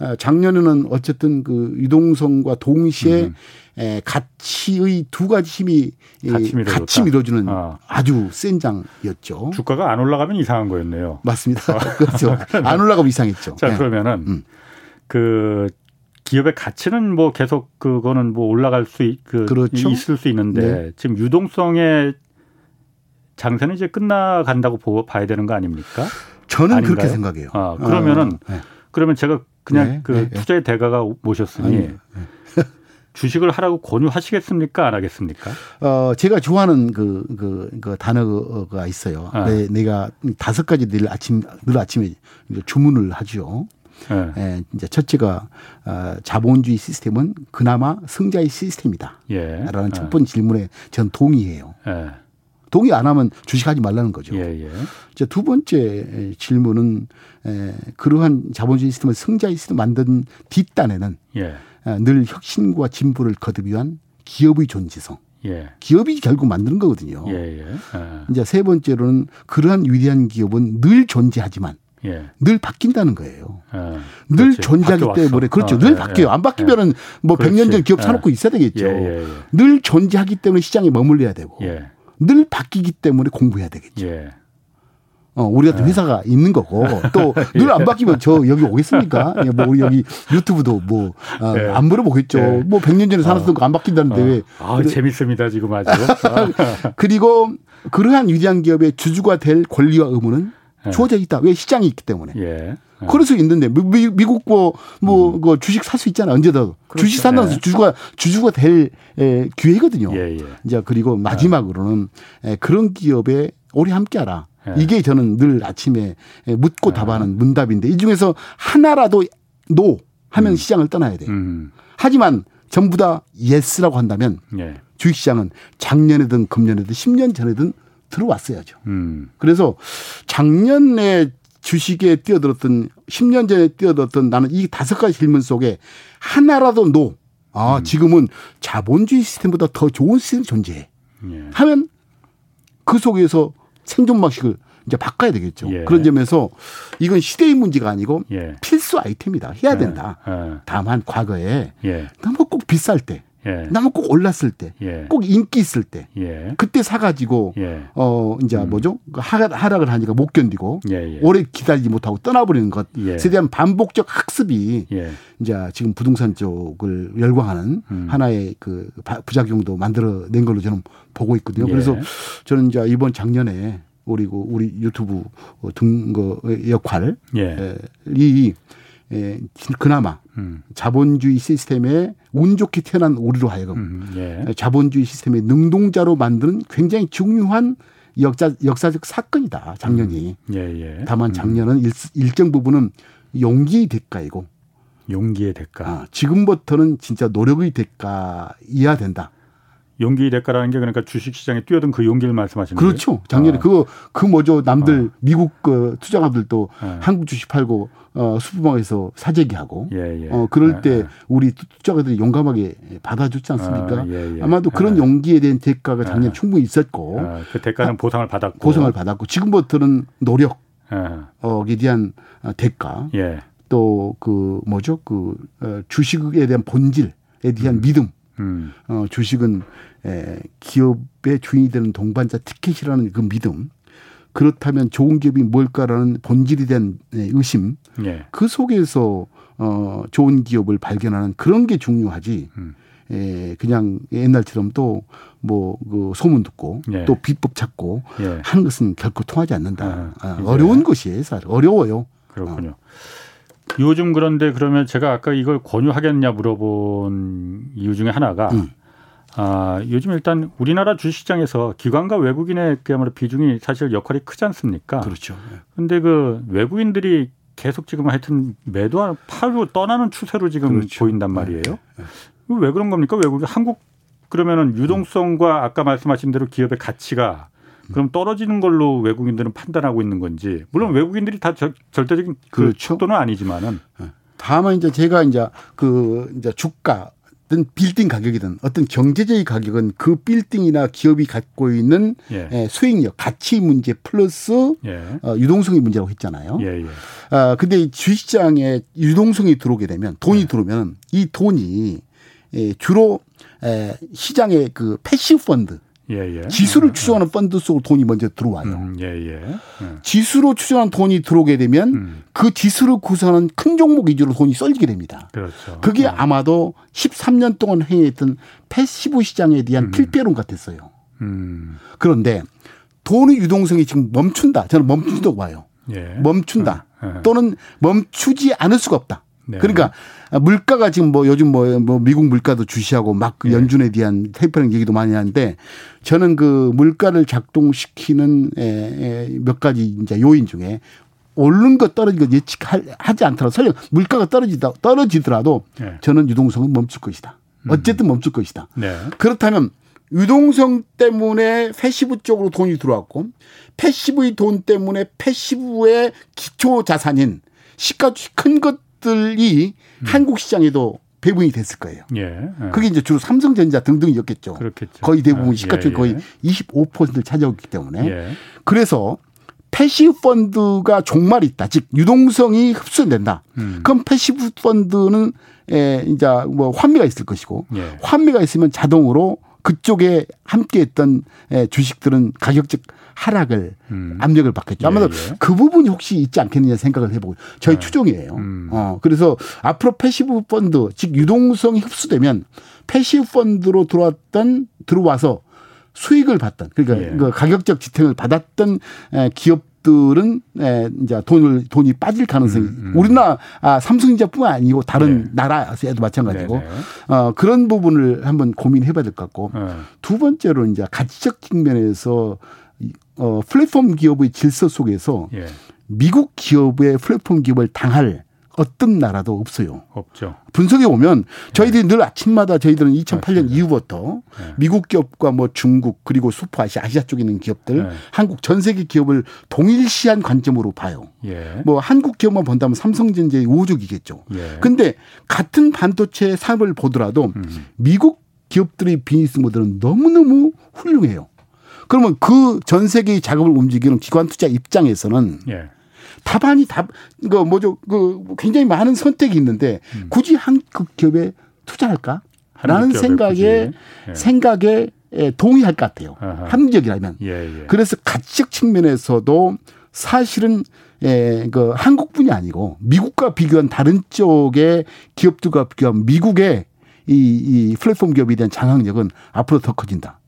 아, 작년에는 어쨌든 그 유동성과 동시에 음. 에, 가치의 두 가지 힘이 같이, 같이 밀어주는 아. 아주 센 장이었죠. 주가가 안 올라가면 이상한 거였네요. 맞습니다. [LAUGHS] 그렇죠. 안 올라가면 이상했죠. 자 그러면은 음. 그 기업의 가치는 뭐 계속 그거는 뭐 올라갈 수 있, 그 그렇죠? 있을 수 있는데 네. 지금 유동성의 장세는 이제 끝나간다고 보고 봐야 되는 거 아닙니까? 저는 아닌가요? 그렇게 생각해요. 아, 그러면은 어, 네. 그러면 제가 그냥 네, 그 네, 네. 투자의 대가가 모셨으니 아니, 네. [LAUGHS] 주식을 하라고 권유하시겠습니까? 안 하겠습니까? 어, 제가 좋아하는 그, 그, 그 단어가 있어요. 아. 네, 내가 다섯 가지 늘 아침, 늘 아침에 주문을 하죠. 네. 예, 이제 첫째가 어, 자본주의 시스템은 그나마 승자의 시스템이다. 예. 라는 첫 번째 질문에 전 동의해요. 예. 동의 안 하면 주식하지 말라는 거죠. 예, 예. 이제 두 번째 질문은 에, 그러한 자본주의 시스템을 승자의 시스템 만든 뒷단에는 예. 늘 혁신과 진보를 거듭 위한 기업의 존재성. 예. 기업이 결국 만드는 거거든요. 예, 예. 아. 이제 세 번째로는 그러한 위대한 기업은 늘 존재하지만 예. 늘 바뀐다는 거예요. 아, 늘 그렇지. 존재하기 때문에 그렇죠. 어, 늘 예, 바뀌어요. 안 바뀌면은 예. 뭐 100년 전 기업 사놓고 있어야 되겠죠. 늘 존재하기 때문에 시장에 머물러야 되고 늘 바뀌기 때문에 공부해야 되겠죠. 어, 우리 같은 네. 회사가 있는 거고 또 [LAUGHS] 늘 안 바뀌면 저 여기 오겠습니까? 예, 뭐 우리 여기 유튜브도 뭐안 어, 네. 물어보겠죠. 네. 뭐 100년 전에 살았던 어. 거안 바뀐다는데 어. 왜? 아, 그래. 재밌습니다 지금 아주. [LAUGHS] 그리고 그러한 위대한 기업의 주주가 될 권리와 의무는 네. 주어져 있다. 왜 시장이 있기 때문에. 예. 네. 그럴 수 있는데 미, 미국 뭐, 뭐, 음. 그 주식 살 수 있잖아. 언제든. 그렇죠. 주식 산다고 네. 주주가, 주주가 될 에, 기회거든요. 예, 예. 이제 그리고 마지막으로는 에, 그런 기업에 오래 함께 하라. 예. 이게 저는 늘 아침에 묻고 예. 답하는 문답인데 이 중에서 하나라도 no 하면 음. 시장을 떠나야 돼요. 음. 하지만 전부 다 yes라고 한다면 예. 주식시장은 작년에든 금년에든 10년 전에든 들어왔어야죠. 음. 그래서 작년에 주식에 뛰어들었던 10년 전에 뛰어들었던 나는 이 다섯 가지 질문 속에 하나라도 no. 아, 음. 지금은 자본주의 시스템보다 더 좋은 시스템이 존재해. 예. 하면 그 속에서 생존 방식을 이제 바꿔야 되겠죠. 예. 그런 점에서 이건 시대의 문제가 아니고 예. 필수 아이템이다. 해야 예. 된다. 예. 다만 과거에 예. 너무 꼭 비쌀 때 예. 너무 꼭 올랐을 때, 예. 꼭 인기 있을 때, 예. 그때 사가지고 예. 어 이제 음. 뭐죠 하락, 을 하니까 못 견디고 예, 예. 오래 기다리지 못하고 떠나버리는 것에 대한 반복적 학습이 이제 지금 부동산 쪽을 열광하는 음. 하나의 그 부작용도 만들어낸 걸로 저는 보고 있거든요. 그래서 저는 이제 이번 작년에 그리고 우리 유튜브 등거 역할이 예, 그나마 음. 자본주의 시스템에 운 좋게 태어난 우리로 하여금 음, 예. 자본주의 시스템의 능동자로 만드는 굉장히 중요한 역사, 역사적 사건이다 작년이. 음. 예, 예. 다만 음. 작년은 일, 일정 부분은 용기의 대가이고. 용기의 대가. 아, 지금부터는 진짜 노력의 대가이어야 된다. 용기 대가라는 게 그러니까 주식 시장에 뛰어든 그 용기를 말씀하시는 거예요? 그렇죠. 작년에 어. 그거 그 뭐죠 남들 어. 미국 그 투자가들도 네. 한국 주식 팔고 어 수부방에서 사재기하고 예, 예. 어 그럴 예, 때 예. 우리 투자가들이 용감하게 받아줬지 않습니까? 아, 예, 예. 아마도 그런 용기에 대한 대가가 작년에 충분히 있었고 아, 그 대가는 보상을 받았고 보상을 받았고 지금부터는 노력 어에 대한 대가 또 그 뭐죠 그 어, 주식에 대한 본질에 대한 음. 믿음 음. 어, 주식은 에, 기업의 주인이 되는 동반자 티켓이라는 그 믿음. 그렇다면 좋은 기업이 뭘까라는 본질에 대한 의심. 예. 그 속에서 어, 좋은 기업을 발견하는 그런 게 중요하지. 음. 에, 그냥 옛날처럼 또 뭐 그 소문 듣고 예. 또 비법 찾고 예. 하는 것은 결코 통하지 않는다. 아, 아, 어려운 것이에요, 사실. 어려워요. 그렇군요. 어. 요즘 그런데 그러면 제가 아까 이걸 권유하겠냐 물어본 이유 중에 하나가 음. 아, 요즘 일단 우리나라 주식시장에서 기관과 외국인의 그야말로 비중이 사실 역할이 크지 않습니까? 그렇죠. 그런데 그 외국인들이 계속 지금 하여튼 매도하는 팔고 떠나는 추세로 지금 그렇죠. 보인단 말이에요. 네. 네. 왜 그런 겁니까? 외국인 한국 그러면은 유동성과 아까 말씀하신 대로 기업의 가치가 그럼 떨어지는 걸로 외국인들은 판단하고 있는 건지 물론 외국인들이 다 저, 절대적인 그 그렇죠. 속도는 아니지만은 네. 다만 이제 제가 이제 그 이제 주가 든 빌딩 가격이든 어떤 경제적인 가격은 그 빌딩이나 기업이 갖고 있는 예. 수익력, 가치 문제 플러스 예. 어, 유동성의 문제라고 했잖아요. 예, 예. 아, 근데 주식시장에 유동성이 들어오게 되면 돈이 예. 들어오면 이 돈이 예, 주로 에, 시장의 그 passive 펀드 예, 예. 지수를 음, 추종하는 펀드 속으로 돈이 먼저 들어와요. 음, 예, 예. 예. 지수로 추종한 돈이 들어오게 되면 음. 그 지수를 구성하는 큰 종목 위주로 돈이 쏠리게 됩니다. 그렇죠. 그게 어. 아마도 13년 동안 횡행했던 passive 시장에 대한 음. 필패론 같았어요. 음. 그런데 돈의 유동성이 지금 멈춘다. 저는 멈춘다고 봐요. 예. 멈춘다. 어, 또는 멈추지 않을 수가 없다. 네. 그러니까 물가가 지금 뭐 요즘 뭐, 뭐 미국 물가도 주시하고 막그 네. 연준에 대한 테이퍼링 얘기도 많이 하는데 저는 그 물가를 작동시키는 몇 가지 이제 요인 중에 오른 것 떨어진 것 예측하지 않더라도 설령 물가가 떨어지다 떨어지더라도 네. 저는 유동성은 멈출 것이다. 음. 어쨌든 멈출 것이다. 네. 그렇다면 유동성 때문에 passive 쪽으로 돈이 들어왔고 passive의 돈 때문에 passive의 기초 자산인 시가주식 큰것 들이 음. 한국 시장에도 배분이 됐을 거예요. 예, 예. 그게 이제 주로 삼성전자 등등이었겠죠. 그렇겠죠. 거의 대부분 아, 시가총액 예, 거의 25%를 예. 차지하기 때문에 예. 그래서 passive 펀드가 종말이 있다. 즉 유동성이 흡수된다. 음. 그럼 passive 펀드는 에 이제 뭐 환매가 있을 것이고 예. 환매가 있으면 자동으로 그쪽에 함께했던 주식들은 가격적 하락을 음. 압력을 받겠죠. 아마도 예, 예. 그 부분이 혹시 있지 않겠느냐 생각을 해보고 저희 네. 추정이에요. 음. 어 그래서 앞으로 passive 펀드 즉 유동성이 흡수되면 passive 펀드로 들어왔던 들어와서 수익을 받던 그러니까 예. 그 가격적 지탱을 받았던 기업 들은 에, 이제 돈을 돈이 빠질 가능성이 음, 음. 우리나라 아, 삼성전자뿐만 아니고 다른 네. 나라에도 마찬가지고 네, 네. 어, 그런 부분을 한번 고민해봐야 될 것 같고 네. 두 번째로 이제 가치적 측면에서 어, 플랫폼 기업의 질서 속에서 예. 미국 기업의 플랫폼 기업을 당할 어떤 나라도 없어요. 없죠. 분석해 보면 저희들이 네. 늘 아침마다 저희들은 2008년 맞습니다. 이후부터 네. 미국 기업과 뭐 중국 그리고 수퍼아시아 아시아 쪽에 있는 기업들 네. 한국 전 세계 기업을 동일시한 관점으로 봐요. 예. 뭐 한국 기업만 본다면 삼성전자의 우주이겠죠. 예. 근데 같은 반도체 산업을 보더라도 음. 미국 기업들의 비즈니스 모델은 너무너무 훌륭해요. 그러면 그 전 세계의 작업을 움직이는 기관 투자 입장에서는 예. 답안이 답, 그 뭐죠, 그 굉장히 많은 선택이 있는데 음. 굳이 한국 기업에 투자할까? 라는 생각에 예. 생각에 동의할 것 같아요. 아하. 합리적이라면. 예, 예. 그래서 가치적 측면에서도 사실은 예, 그 한국뿐이 아니고 미국과 비교한 다른 쪽의 기업들과 비교한 미국의 이, 이 플랫폼 기업에 대한 장악력은 앞으로 더 커진다.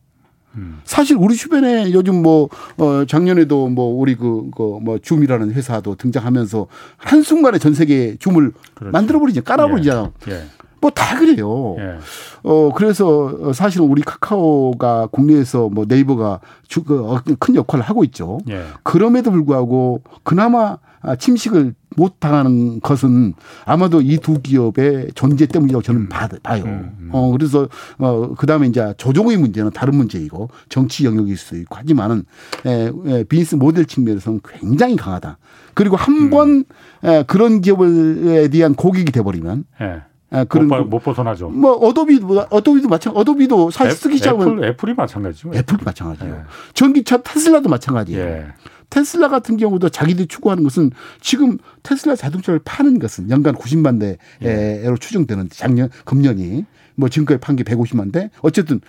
사실 우리 주변에 요즘 뭐, 어, 작년에도 뭐 우리 그, 그 뭐 줌이라는 회사도 등장하면서 한순간에 전 세계 줌을 그렇죠. 만들어버리죠. 깔아버리잖아. 예. 예. 뭐다 그래요. 예. 어, 그래서 사실은 우리 카카오가 국내에서 뭐 네이버가 주, 그, 큰 역할을 하고 있죠. 예. 그럼에도 불구하고 그나마 침식을 못 당하는 것은 아마도 이 두 기업의 존재 때문이라고 저는 음. 봐요. 음, 음. 어, 그래서, 어, 그 다음에 이제 조종의 문제는 다른 문제이고 정치 영역일 수 있고 하지만은, 에, 에, 비즈니스 모델 측면에서는 굉장히 강하다. 그리고 한번 음. 그런 기업에 대한 고객이 돼버리면 예. 그런 못, 못, 벗어나죠. 뭐 어도비도 어도비도 마찬 어도비도 사실 쓰기 시작하면 애플, 애플이 마찬가지죠. 애플도 마찬가지예요. 예. 전기차 테슬라도 마찬가지예요. 예. 테슬라 같은 경우도 자기들이 추구하는 것은 지금 테슬라 자동차를 파는 것은 연간 90만 대로 예. 추정되는 작년 금년이 뭐 지금까지 판 게 150만 대 어쨌든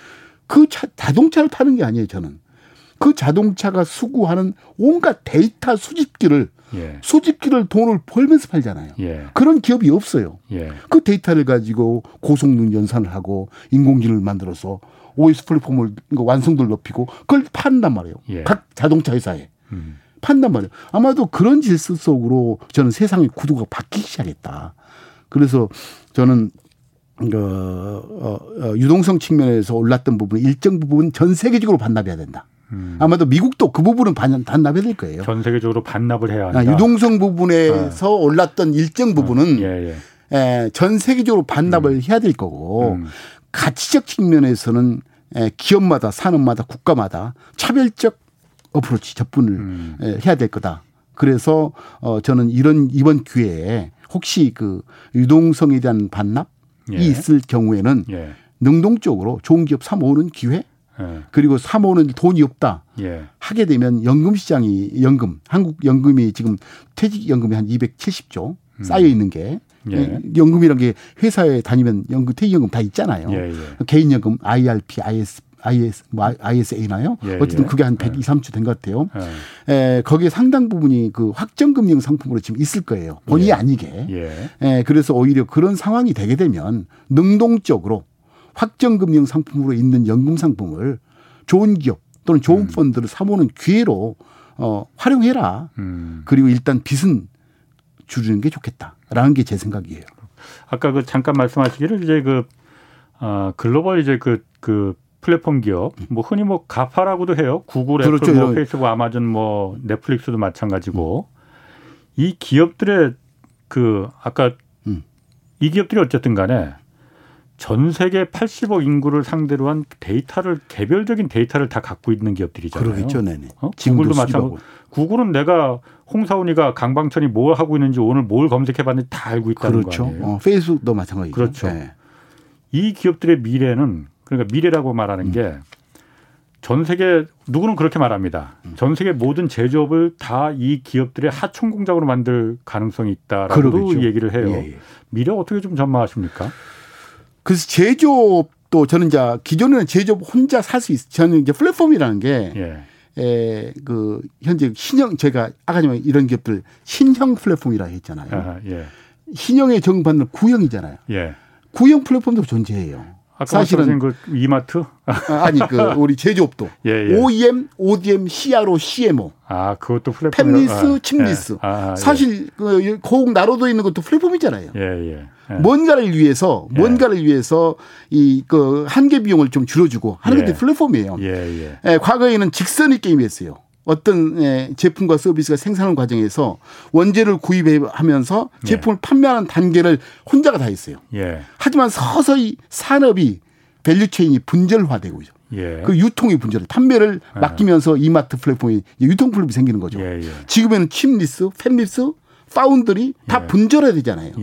그 차, 자동차를 파는 게 아니에요 저는 그 자동차가 수구하는 온갖 데이터 수집기를 예. 수집기를 돈을 벌면서 팔잖아요. 예. 그런 기업이 없어요. 예. 그 데이터를 가지고 고성능 연산을 하고 인공지능을 만들어서 OS 플랫폼을 완성도를 높이고 그걸 판단 말이에요. 예. 각 자동차 회사에. 음. 판단 말이에요. 아마도 그런 질서 속으로 저는 세상의 구도가 바뀌기 시작했다. 그래서 저는 그 어, 어, 유동성 측면에서 올랐던 부분 일정 부분 전 세계적으로 반납해야 된다. 음. 아마도 미국도 그 부분은 반, 반납해야 될 거예요. 전 세계적으로 반납을 해야 한다. 아, 유동성 부분에서 어. 올랐던 일정 부분은 어. 예, 예. 에, 전 세계적으로 반납을 음. 해야 될 거고 음. 가치적 측면에서는 에, 기업마다 산업마다 국가마다 차별적 어프로치 접근을 음. 해야 될 거다. 그래서 어 저는 이런 이번 기회에 혹시 그 유동성에 대한 반납이 예. 있을 경우에는 예. 능동적으로 좋은 기업 사모으는 기회 예. 그리고 사모으는 돈이 없다 예. 하게 되면 연금 시장이 연금 한국 연금이 지금 퇴직 연금이 한 270조 음. 쌓여 있는 게 예. 연금이란 게 회사에 다니면 연금 퇴직연금 다 있잖아요. 예, 개인연금 IRP, IS, IS, 뭐 ISA나요? 예, 어쨌든 예. 그게 한 102, 3주 된 것 같아요. 예. 에, 거기에 상당 부분이 그 확정금융 상품으로 지금 있을 거예요. 본의 예. 아니게. 예. 에, 그래서 오히려 그런 상황이 되게 되면 능동적으로 확정금융 상품으로 있는 연금 상품을 좋은 기업 또는 좋은 음. 펀드를 사모는 기회로 어, 활용해라. 음. 그리고 일단 빚은 줄이는 게 좋겠다라는 게 제 생각이에요. 아까 그 잠깐 말씀하시기를 이제 그 어, 글로벌 이제 그, 그 플랫폼 기업, 뭐 흔히 뭐 가파라고도 해요. 구글, 그렇죠. 애플, 뭐 페이스북, 아마존, 뭐 넷플릭스도 마찬가지고 음. 이 기업들의 그 아까 음. 이 기업들이 어쨌든 간에 전 세계 80억 인구를 상대로 한 데이터를 개별적인 데이터를 다 갖고 있는 기업들이잖아요. 그러겠죠, 네네. 어? 구글도 마찬가지. 구글은 내가 홍사훈이가 강방천이 뭘 하고 있는지 오늘 뭘 검색해봤는지 다 알고 있다는 그렇죠. 거 아니에요. 어, 페이스북도 마찬가지죠. 그렇죠. 네. 이 기업들의 미래는 그러니까 미래라고 말하는 음. 게전 세계 누구는 그렇게 말합니다. 음. 전 세계 모든 제조업을 다 이 기업들의 하청 공장으로 만들 가능성이 있다라고 그러겠죠. 얘기를 해요. 예, 예. 미래 어떻게 좀 전망하십니까? 그래서 제조업도 저는 이제 기존에는 제조업 혼자 살 수 있. 저는 이제 플랫폼이라는 게. 예. 에, 그, 현재 신형, 제가 아까 전에 이런 기업들 신형 플랫폼이라 했잖아요. 아하, 예. 신형에 적용받는 구형이잖아요. 예. 구형 플랫폼도 존재해요. 사실은 그 이마트 아, 니 그 [LAUGHS] 우리 제조업도 예, 예. OEM, ODM, CRO, CMO. 아 그것도 플랫폼. 팸리스, 아, chipless. 예. 아, 예. 사실 그 고국 나로도 있는 것도 플랫폼이잖아요. 예, 예. 예. 뭔가를 위해서 뭔가를 위해서 이 그 한계 비용을 좀 줄여주고 하는 게 플랫폼이에요. 예, 예. 과거에는 직선의 게임이었어요. 어떤 예, 제품과 서비스가 생산하는 과정에서 원재료를 구입하면서 예. 제품을 판매하는 단계를 혼자가 다 했어요. 예. 하지만 서서히 산업이 value chain이 분절화되고 있죠. 예. 그 유통의 분절을 판매를 예. 맡기면서 이마트 플랫폼이 유통 플랫폼이 생기는 거죠. 예, 지금에는 chipless, fabless, foundry 다 분절해야 되잖아요.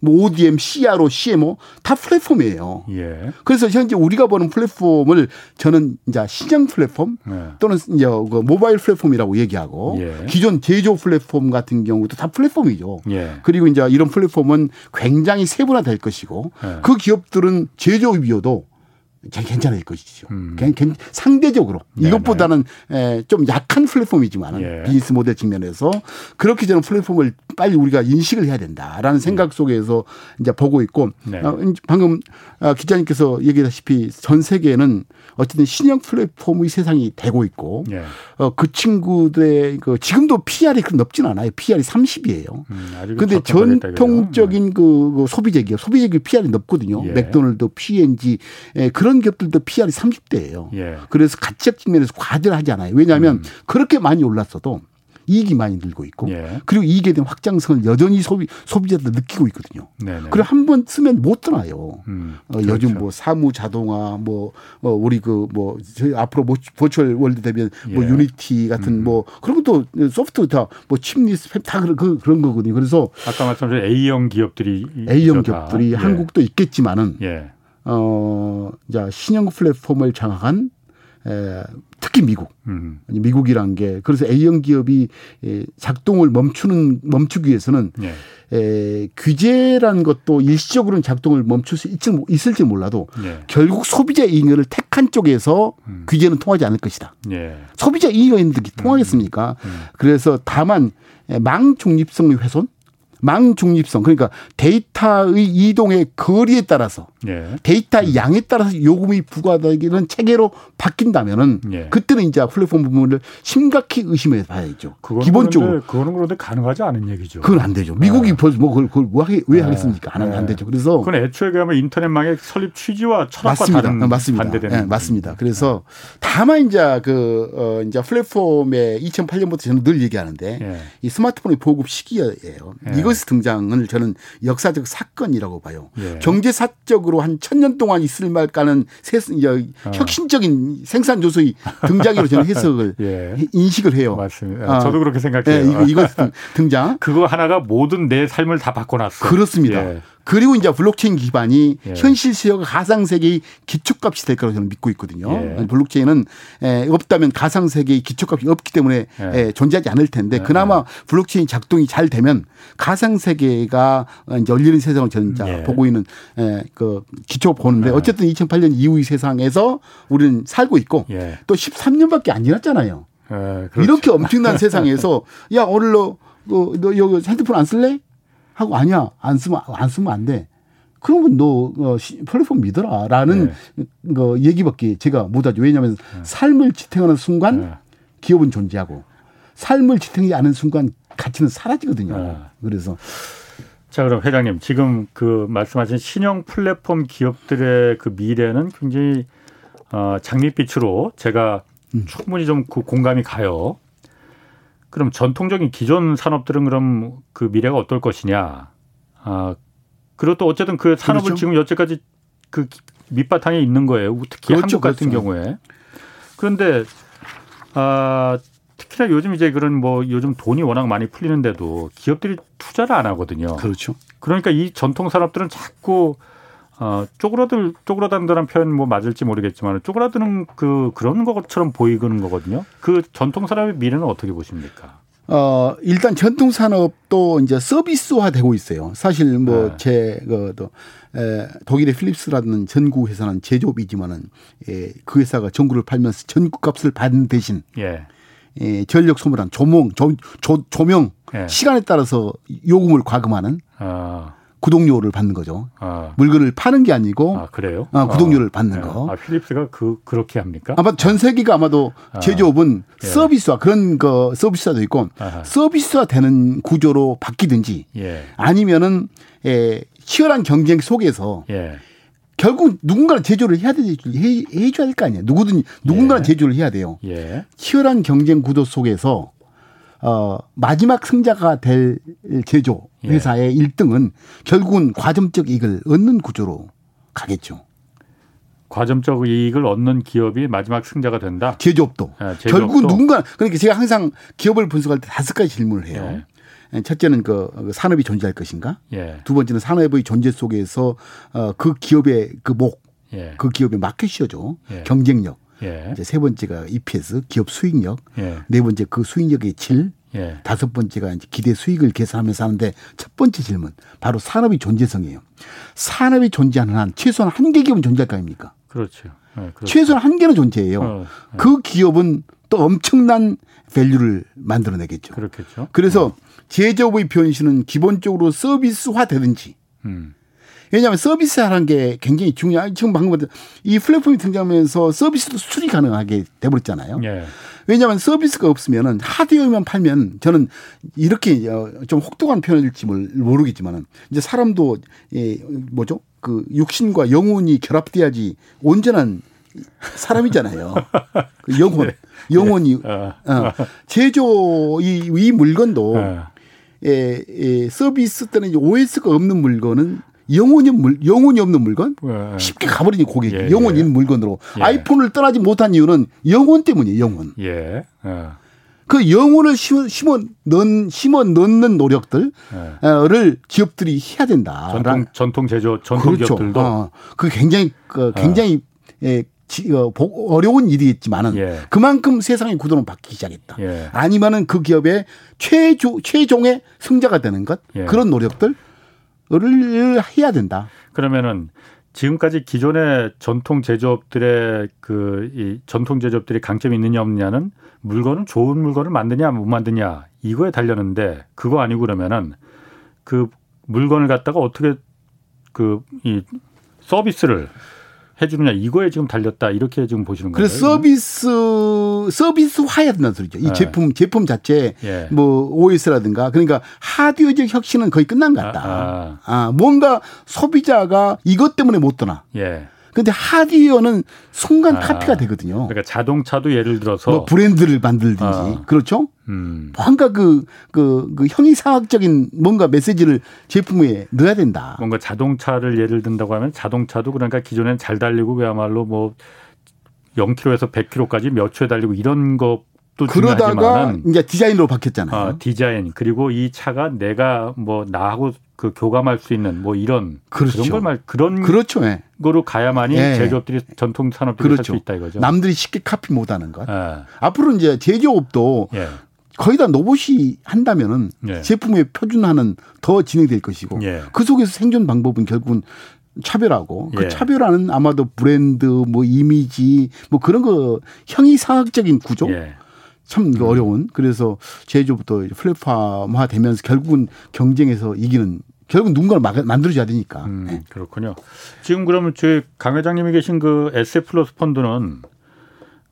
뭐 ODM, CRO, CMO 다 플랫폼이에요. 예. 그래서 현재 우리가 보는 플랫폼을 저는 이제 시장 플랫폼 예. 또는 이제 그 모바일 플랫폼이라고 얘기하고 예. 기존 제조 플랫폼 같은 경우도 다 플랫폼이죠. 예. 그리고 이제 이런 플랫폼은 굉장히 세분화될 것이고 예. 그 기업들은 제조업이어도 괜찮을 것이죠. 음. 상대적으로 네네. 이것보다는 좀 약한 플랫폼이지만 예. 비즈니스 모델 측면에서 그렇게 저는 플랫폼을 빨리 우리가 인식을 해야 된다라는 생각 속에서 이제 보고 있고 네. 어, 방금 어, 기자님께서 얘기하다시피 전 세계는 어쨌든 신형 플랫폼의 세상이 되고 있고 예. 어, 그 친구들의 그 지금도 PR이 그렇게 높진 않아요. PR이 30이에요. 음, 근데 전통적인 네. 그, 그 소비재 기업, 소비재 기업 PR이 높거든요. 예. 맥도날드, P&G 예, 그런 기업들도 PER이 30대예요. 예. 그래서 가치적 측면에서 과제를 하지 않아요. 왜냐하면 음. 그렇게 많이 올랐어도 이익이 많이 늘고 있고 예. 그리고 이익에 대한 확장성을 여전히 소비 소비자들 느끼고 있거든요. 네네. 그리고 한 번 쓰면 못 떠나요. 음, 어, 그렇죠. 요즘 뭐 사무 자동화 뭐 어, 우리 그 뭐 저희 앞으로 뭐 virtual world 되면 뭐 예. 뭐 Unity 같은 음. 뭐 그런 것도 소프트 다뭐 chipless 다 그런 그, 그런 거거든요. 그래서 아까 말씀하신 A형 기업들이 A형 기업들이 예. 한국도 있겠지만은 예. 어, 자 신형 플랫폼을 장악한 에, 특히 미국, 음. 미국이란 게 그래서 A형 기업이 작동을 멈추는 멈추기 위해서는 네. 에, 규제란 것도 일시적으로는 작동을 멈출 수 있을, 있을지 몰라도 네. 결국 소비자 이익을 택한 쪽에서 음. 규제는 통하지 않을 것이다. 네. 소비자 이익이 통하겠습니까? 음. 음. 그래서 다만 망 중립성의 훼손 망 중립성 그러니까 데이터의 이동의 거리에 따라서 예. 데이터 음. 양에 따라서 요금이 부과되기는 체계로 바뀐다면은 예. 그때는 이제 플랫폼 부분을 심각히 의심해 봐야죠. 기본적으로 그런데, 그거는 그런데 가능하지 않은 얘기죠. 그건 안 되죠. 미국이 아. 벌써 뭐 그걸, 그걸 뭐 하게, 왜 네. 하겠습니까? 안, 네. 안 되죠. 그래서 그건 애초에 그러면 인터넷망의 설립 취지와 철학과 맞습니다. 다른 맞습니다. 반대되는 네, 맞습니다. 그래서 다만 이제 그 어, 이제 플랫폼에 2008년부터 저는 늘 얘기하는데 예. 이 스마트폰의 보급 시기예요. 이거 이것의 등장을 저는 역사적 사건이라고 봐요. 예. 경제사적으로 한 천 년 동안 있을까 말까하는 어. 혁신적인 생산 요소의 등장으로 저는 [LAUGHS] 해석을 예. 인식을 해요. 맞습니다. 아, 저도 그렇게 생각해요. 네, 이거, 이거 [LAUGHS] 등장. 그거 하나가 모든 내 삶을 다 바꿔놨어. 그렇습니다. 예. 그리고 이제 블록체인 기반이 예. 현실 세계가 가상 세계의 기초값이 될 거라고 저는 믿고 있거든요. 예. 블록체인은 없다면 가상 세계의 기초값이 없기 때문에 예. 존재하지 않을 텐데 예. 그나마 블록체인 작동이 잘 되면 가상 세계가 이제 열리는 세상을 저는 예. 보고 있는 그 기초 보는데 예. 어쨌든 2008년 이후의 세상에서 우리는 살고 있고 또 13년밖에 안 지났잖아요. 그렇죠. 이렇게 엄청난 세상에서 [LAUGHS] 야 오늘 너, 너, 너 여기 핸드폰 안 쓸래? 하고 아니야 안 쓰면 안 쓰면 안 돼. 그러면 너 어, 플랫폼 믿어라라는 네. 거 얘기밖에 제가 못하죠. 왜냐하면 네. 삶을 지탱하는 순간 네. 기업은 존재하고 삶을 지탱하지 않은 순간 가치는 사라지거든요. 네. 그래서 자 그럼 회장님 지금 그 말씀하신 신형 플랫폼 기업들의 그 미래는 굉장히 어, 장밋빛으로 제가 음. 충분히 좀 그 공감이 가요. 그럼 전통적인 기존 산업들은 그럼 그 미래가 어떨 것이냐? 아 그리고 또 어쨌든 그 산업을 그렇죠. 지금 여태까지 그 밑바탕에 있는 거예요. 특히 그렇죠, 한국 같은 그렇죠. 경우에. 그런데 아 특히나 요즘 이제 그런 뭐 요즘 돈이 워낙 많이 풀리는데도 기업들이 투자를 안 하거든요. 그렇죠. 그러니까 이 전통 산업들은 자꾸 어, 쪼그라들 쪼그라든다는 표현 뭐 맞을지 모르겠지만 쪼그라드는 그 그런 것처럼 보이는 거거든요. 그 전통 산업의 미래는 어떻게 보십니까? 어, 일단 전통 산업도 이제 서비스화 되고 있어요. 사실 뭐 제 그 또 에, 독일의 필립스라는 전구 회사는 제조업이지만은 예, 그 회사가 전구를 팔면서 전구 값을 받는 대신 예. 예, 전력 소모량, 조명, 조, 조, 조명 예. 시간에 따라서 요금을 과금하는 아. 구독료를 받는 거죠. 아. 물건을 파는 게 아니고 아, 그래요? 아, 구독료를 아. 받는 네. 거. 아, 필립스가 그 그렇게 합니까? 아마 전 세계가 아마도 아. 제조업은 예. 서비스화 그런 거 서비스화도 있고 아하. 서비스화 되는 구조로 바뀌든지 예. 아니면은 예, 치열한 경쟁 속에서 예. 결국 누군가는 제조를 해야 되지 해, 해줘야 될거 아니에요. 누구든 누군가는 예. 제조를 해야 돼요. 예. 치열한 경쟁 구도 속에서 어, 마지막 승자가 될 제조 예. 회사의 예. 1등은 결국은 과점적 이익을 얻는 구조로 가겠죠. 과점적 이익을 얻는 기업이 마지막 승자가 된다. 제조업도. 아, 제조업도. 결국 누군가 그러니까 제가 항상 기업을 분석할 때 다섯 가지 질문을 해요. 예. 첫째는 그, 그 산업이 존재할 것인가. 예. 두 번째는 산업의 존재 속에서 어, 그 기업의 그 목, 예. 그 기업의 마켓시어죠. 예. 경쟁력. 예. 이제 세 번째가 EPS 기업 수익력, 예. 네 번째 그 수익력의 질, 예. 다섯 번째가 이제 기대 수익을 계산하면서 하는데 첫 번째 질문 바로 산업의 존재성이에요. 산업이 존재하는 한 최소한 한 개 기업은 존재할 거 아닙니까? 그렇죠. 네, 그렇죠. 최소한 한 개는 존재해요. 어, 네. 그 기업은 또 엄청난 밸류를 만들어내겠죠. 그렇겠죠. 그래서 어. 제조업의 변신은 기본적으로 서비스화 되든지 음. 왜냐하면 서비스라는 게 굉장히 중요한 지금 방금 이 플랫폼이 등장하면서 서비스도 수출이 가능하게 돼버렸잖아요. 예. 왜냐하면 서비스가 없으면은 하드웨어만 팔면 저는 이렇게 어, 좀 혹독한 표현일지 모르겠지만은 이제 사람도 예 뭐죠 그 육신과 영혼이 결합돼야지 온전한 사람이잖아요. [LAUGHS] 그 영혼, 네. 영혼이 어. 어. 제조 이, 이 물건도 어. 예, 예, 서비스 때는 OS가 없는 물건은 영혼이 물 영혼이 없는 물건 예. 쉽게 가버리니 고객이 예, 영혼 예. 있는 물건으로 예. 아이폰을 떠나지 못한 이유는 영혼 때문이에요. 영혼. 예. 예. 그 영혼을 심어, 심어 넣 심어 넣는 노력들을 예. 기업들이 해야 된다. 전통 전통 제조 전통 그렇죠. 기업들도 어, 그 굉장히 그 굉장히 예. 어, 어려운 일이겠지만은 예. 그만큼 세상의 구도는 바뀌기 시작했다. 예. 아니면은 그 기업의 최조 최종의 승자가 되는 것 예. 그런 노력들 를 해야 된다. 그러면은 지금까지 기존의 전통 제조업들의 그 이 전통 제조업들이 강점이 있느냐 없느냐는 물건은 좋은 물건을 만드냐 못 만드냐 이거에 달렸는데 그거 아니고 그러면은 그 물건을 갖다가 어떻게 그 이 서비스를 해주느냐 이거에 지금 달렸다 이렇게 지금 보시는 거예요. 그래서 서비스 서비스화해야 된다는 소리죠. 이 네. 제품 제품 자체 예. 뭐 OS라든가 그러니까 하드웨어적 혁신은 거의 끝난 것 같다. 아, 아. 아 뭔가 소비자가 이것 때문에 못 떠나. 예. 근데 하드웨어는 순간 아, 카피가 되거든요. 그러니까 자동차도 예를 들어서 뭐 브랜드를 만들든지 아, 그렇죠. 음. 뭔가 그, 그, 그 형이상학적인 뭔가 메시지를 제품에 넣어야 된다. 뭔가 자동차를 예를 든다고 하면 자동차도 그러니까 기존엔 잘 달리고 그야말로 뭐 0km에서 100km까지 몇 초에 달리고 이런 것 그러다가 이제 디자인으로 바뀌었잖아요. 어, 디자인 그리고 이 차가 내가 뭐 나하고 그 교감할 수 있는 뭐 이런 그렇죠. 그런 걸 말 그런 그렇죠. 예. 거로 가야만이 예. 제조업들이 전통 산업들이 그렇죠. 살수 있다 이거죠. 남들이 쉽게 카피 못하는 것. 예. 앞으로 이제 제조업도 예. 거의 다 로봇이 한다면은 예. 제품에 표준화는 더 진행될 것이고 예. 그 속에서 생존 방법은 결국은 차별하고 그 차별화는 아마도 브랜드 뭐 이미지 뭐 그런 거 형이상학적인 구조 참 음. 어려운 그래서 제조부터 플랫폼화 되면서 결국은 경쟁에서 이기는 결국 누군가를 만들어줘야 되니까. 음, 네. 그렇군요. 지금 그러면 저강 회장님이 계신 그 SF 플러스 펀드는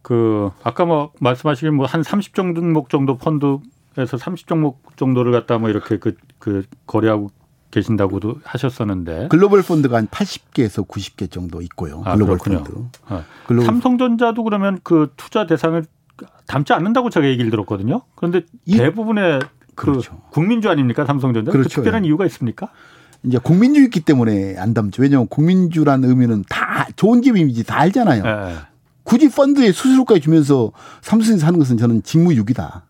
그 아까 뭐 말씀하시길 뭐한 30종목 정도 펀드에서 30종목 정도를 갖다 뭐 이렇게 그, 그 거래하고 계신다고도 하셨었는데 글로벌 펀드가 한 80개에서 90개 정도 있고요. 아, 글로벌 그렇군요. 펀드. 아, 글로벌 삼성전자도 그러면 그 투자 대상을 담지 않는다고 제가 얘기를 들었거든요. 그런데 대부분의 그 그렇죠. 국민주 아닙니까 삼성전자? 그 그렇죠. 그 특별한 예. 이유가 있습니까? 이제 국민주의있기 때문에 안 담죠. 왜냐하면 국민주라는 의미는 다 좋은 기업이지 다 알잖아요. 네. 굳이 펀드에 수수료까지 주면서 삼성에서 하는 것은 저는 직무유기다.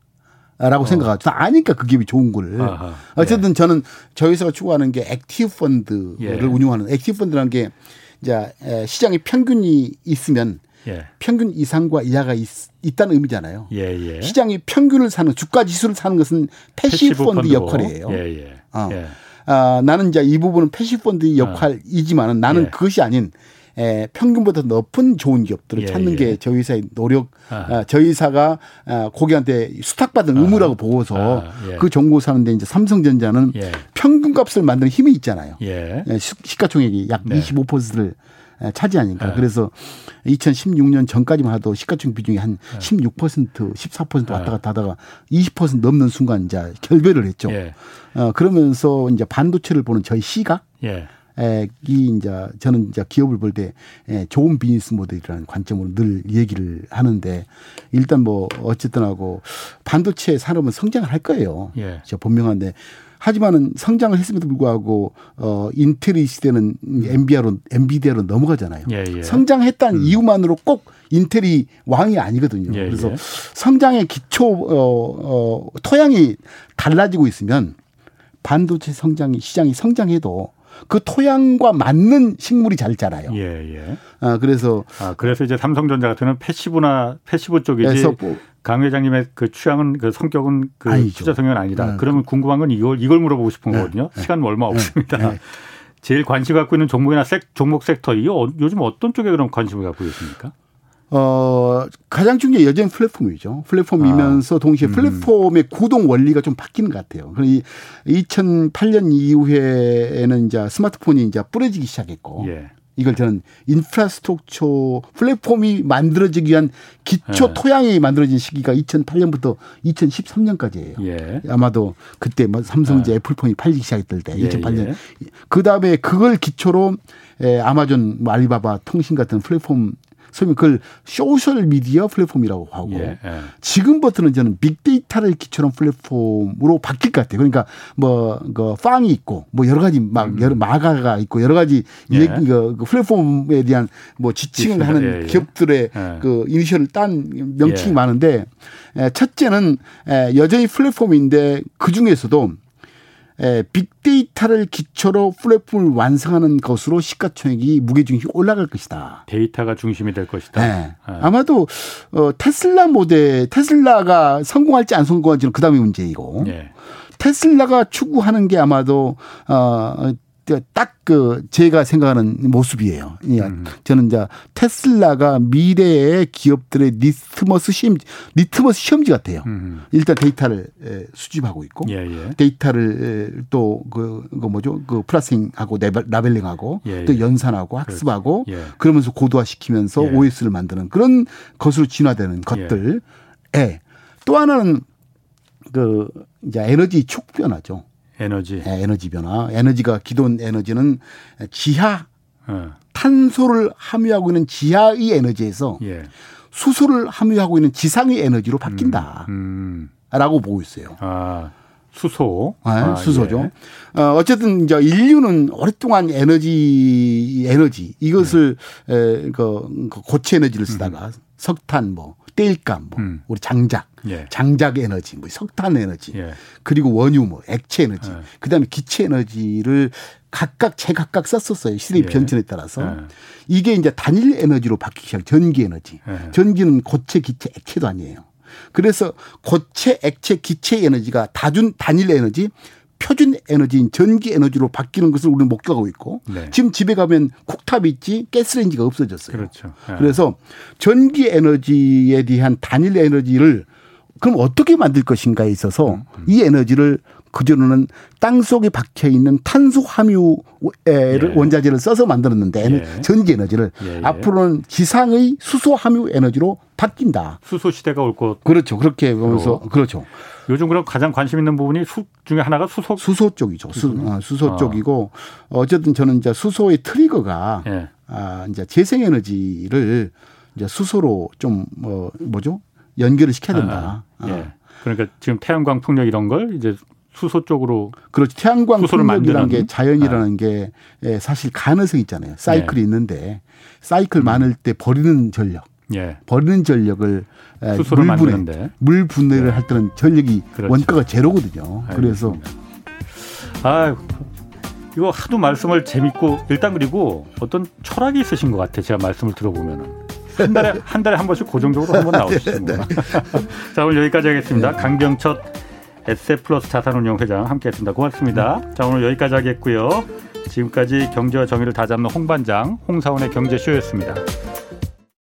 라고 어. 생각하죠. 다 아니까 그 기업이 좋은 거를. 아하. 어쨌든 예. 저는 저희 회사가 추구하는 게 active 펀드를 예. 운용하는 active 펀드라는 게 이제 시장의 평균이 있으면 예. 평균 이상과 이하가 있, 다는 의미잖아요. 예, 예. 시장의 평균을 사는 주가 지수를 사는 것은 passive 펀드 펀드고. 역할이에요. 예, 어. 아, 나는 이제 이 부분은 passive 펀드 역할이지만은 나는 그것이 아닌 에, 평균보다 높은 좋은 기업들을 예, 찾는 예. 게 저희 회사의 노력, 아, 저희 회사가 아, 고객한테 수탁받은 아, 의무라고 보고서 아, 예. 그 정보 사는데 이제 삼성전자는 예. 평균값을 만드는 힘이 있잖아요. 예. 예 시가총액이 약 네. 25%를 차지하니까. 네. 그래서 2016년 전까지만 해도 시가총 비중이 한 네. 16% 14% 왔다 갔다 하다가 20% 넘는 순간 이제 결별을 했죠. 예. 어, 그러면서 이제 반도체를 보는 저희 시각 예. 이 이제 저는 이제 기업을 볼 때 좋은 비즈니스 모델이라는 관점으로 늘 얘기를 하는데 일단 뭐 어쨌든 하고 반도체 산업은 성장을 할 거예요. 예. 저 분명한데 하지만은 성장을 했음에도 불구하고 어 인텔이 시대는 엔비디아로 엔비디아로 넘어가잖아요. 예, 예. 성장했다는 음. 이유만으로 꼭 인텔이 왕이 아니거든요. 예, 그래서 예. 성장의 기초 어, 어 토양이 달라지고 있으면 반도체 성장이 시장이 성장해도 그 토양과 맞는 식물이 잘 자라요. 예, 예. 아, 그래서 아, 그래서 이제 삼성전자 같은 passive나 passive 쪽이지 뭐, 강 회장님의 그 취향은 그 성격은 그 아니죠. 투자 성향은 아니다. 네. 그러면 궁금한 건 이걸 이걸 물어보고 싶은 네. 거거든요. 네. 시간 얼마 네. 없습니다. 네. 제일 관심 갖고 있는 종목이나 색, 종목 섹터 이 어, 요즘 어떤 쪽에 그런 관심을 갖고 계십니까? 어, 가장 중요한 게 여전히 플랫폼이죠. 플랫폼이면서 아, 동시에 음. 플랫폼의 구동 원리가 좀 바뀌는 것 같아요. 2008년 이후에는 이제 스마트폰이 이제 뿌려지기 시작했고. 예. 이걸 저는 인프라스트럭처 플랫폼이 만들어지기 위한 기초 예. 토양이 만들어진 시기가 2008년부터 2013년까지예요. 예. 아마도 그때 뭐 삼성제 예. 애플폰이 팔리기 시작했을 때 2008년. 예, 예. 그 다음에 그걸 기초로 에, 아마존, 뭐 알리바바 통신 같은 플랫폼 소위 그걸 소셜 미디어 플랫폼이라고 하고 예, 예. 지금부터는 저는 빅데이터를 기초한 플랫폼으로 바뀔 것 같아요. 그러니까 뭐그 팡이 있고 뭐 여러 가지 막 음. 여러 마가가 있고 여러 가지 예. 그, 그 플랫폼에 대한 뭐 지칭을 하는 예, 예. 기업들의 예. 그 이니셜을 딴 명칭이 많은데 첫째는 여전히 플랫폼인데 그 중에서도 에, 빅데이터를 기초로 플랫폼을 완성하는 것으로 시가총액이 무게중심이 올라갈 것이다. 데이터가 중심이 될 것이다. 네. 네. 아마도 어, 테슬라 모델 테슬라가 성공할지 안 성공할지는 그다음에 문제이고 네. 테슬라가 추구하는 게 아마도 어 딱 그 제가 생각하는 모습이에요. 예. 음. 저는 이제 테슬라가 미래의 기업들의 리트머스 시험 리트머스 시험지 같아요. 음. 일단 데이터를 수집하고 있고 예, 예. 데이터를 또그 그 뭐죠 그 processing하고 labeling하고 예, 또 예. 연산하고 학습하고 예. 그러면서 고도화 시키면서 OS를 만드는 그런 것으로 진화되는 것들. 에. 또 하나는 그 이제 에너지 축 변화죠. 에너지. 네, 에너지 변화. 에너지가 기존 에너지는 지하 어. 탄소를 함유하고 있는 지하의 에너지에서 예. 수소를 함유하고 있는 지상의 에너지로 바뀐다. 음, 음. 라고 보고 있어요. 아, 수소. 네, 아, 수소죠. 예. 어, 어쨌든 이제 인류는 오랫동안 에너지 에너지 이것을 네. 에, 그, 그 고체 에너지를 쓰다가 음. 석탄 뭐 땔감, 뭐 음. 우리 장작, 예. 장작 에너지, 뭐 석탄 에너지, 예. 그리고 원유, 뭐 액체 에너지, 예. 그다음에 기체 에너지를 각각 제각각 썼었어요. 시대의 예. 변천에 따라서 예. 이게 이제 단일 에너지로 바뀌기 시작. 전기 에너지. 예. 전기는 고체, 기체, 액체도 아니에요. 그래서 고체, 액체, 기체 에너지가 다준 단일 에너지, 표준 에너지인 전기 에너지로 바뀌는 것을 우리는 목격하고 있고 네. 지금 집에 가면 쿡탑이 있지 가스레인지가 없어졌어요. 그렇죠. 네. 그래서 전기 에너지에 대한 단일 에너지를 그럼 어떻게 만들 것인가에 있어서 음, 음. 이 에너지를 그전에는 땅 속에 박혀 있는 탄소 함유 예. 원자재를 써서 만들었는데 예. 전기 에너지를 예, 예. 앞으로는 지상의 수소 함유 에너지로 바뀐다. 수소 시대가 올 것. 그렇죠. 그렇게 보면서 그렇죠. 요즘 그럼 가장 관심 있는 부분이 수 중에 하나가 수소 수소 쪽이죠. 수, 어, 수소 어. 쪽이고 어쨌든 저는 이제 수소의 트리거가 예. 아 이제 재생 에너지를 이제 수소로 좀 뭐 뭐죠 연결을 시켜야 된다. 아, 아. 예. 그러니까 지금 태양광 풍력 이런 걸 이제 수소 쪽으로 그렇죠. 태양광 풍력이라는 게 자연이라는 게 예, 사실 가능성이 있잖아요. 사이클이 예. 있는데 사이클 음. 많을 때 버리는 전력, 예. 버리는 전력을 예, 수소를 물 분해, 만드는데. 물 분해를 예. 할 때는 전력이 그렇죠. 원가가 제로거든요. 알겠습니다. 그래서 아 이거 하도 말씀을 재밌고 일단 그리고 어떤 철학이 있으신 것 같아요. 제가 말씀을 들어보면은. 한 달에 [LAUGHS] 한 달에 한 번씩 고정적으로 한 번 나오시는 거. [LAUGHS] 자 오늘 여기까지 하겠습니다. 네. 강병첫 에세플러스 자산운용 회장 함께했습니다. 고맙습니다. 네. 자 오늘 여기까지 하겠고요. 지금까지 경제와 정의를 다잡는 홍반장 홍사원의 경제쇼였습니다.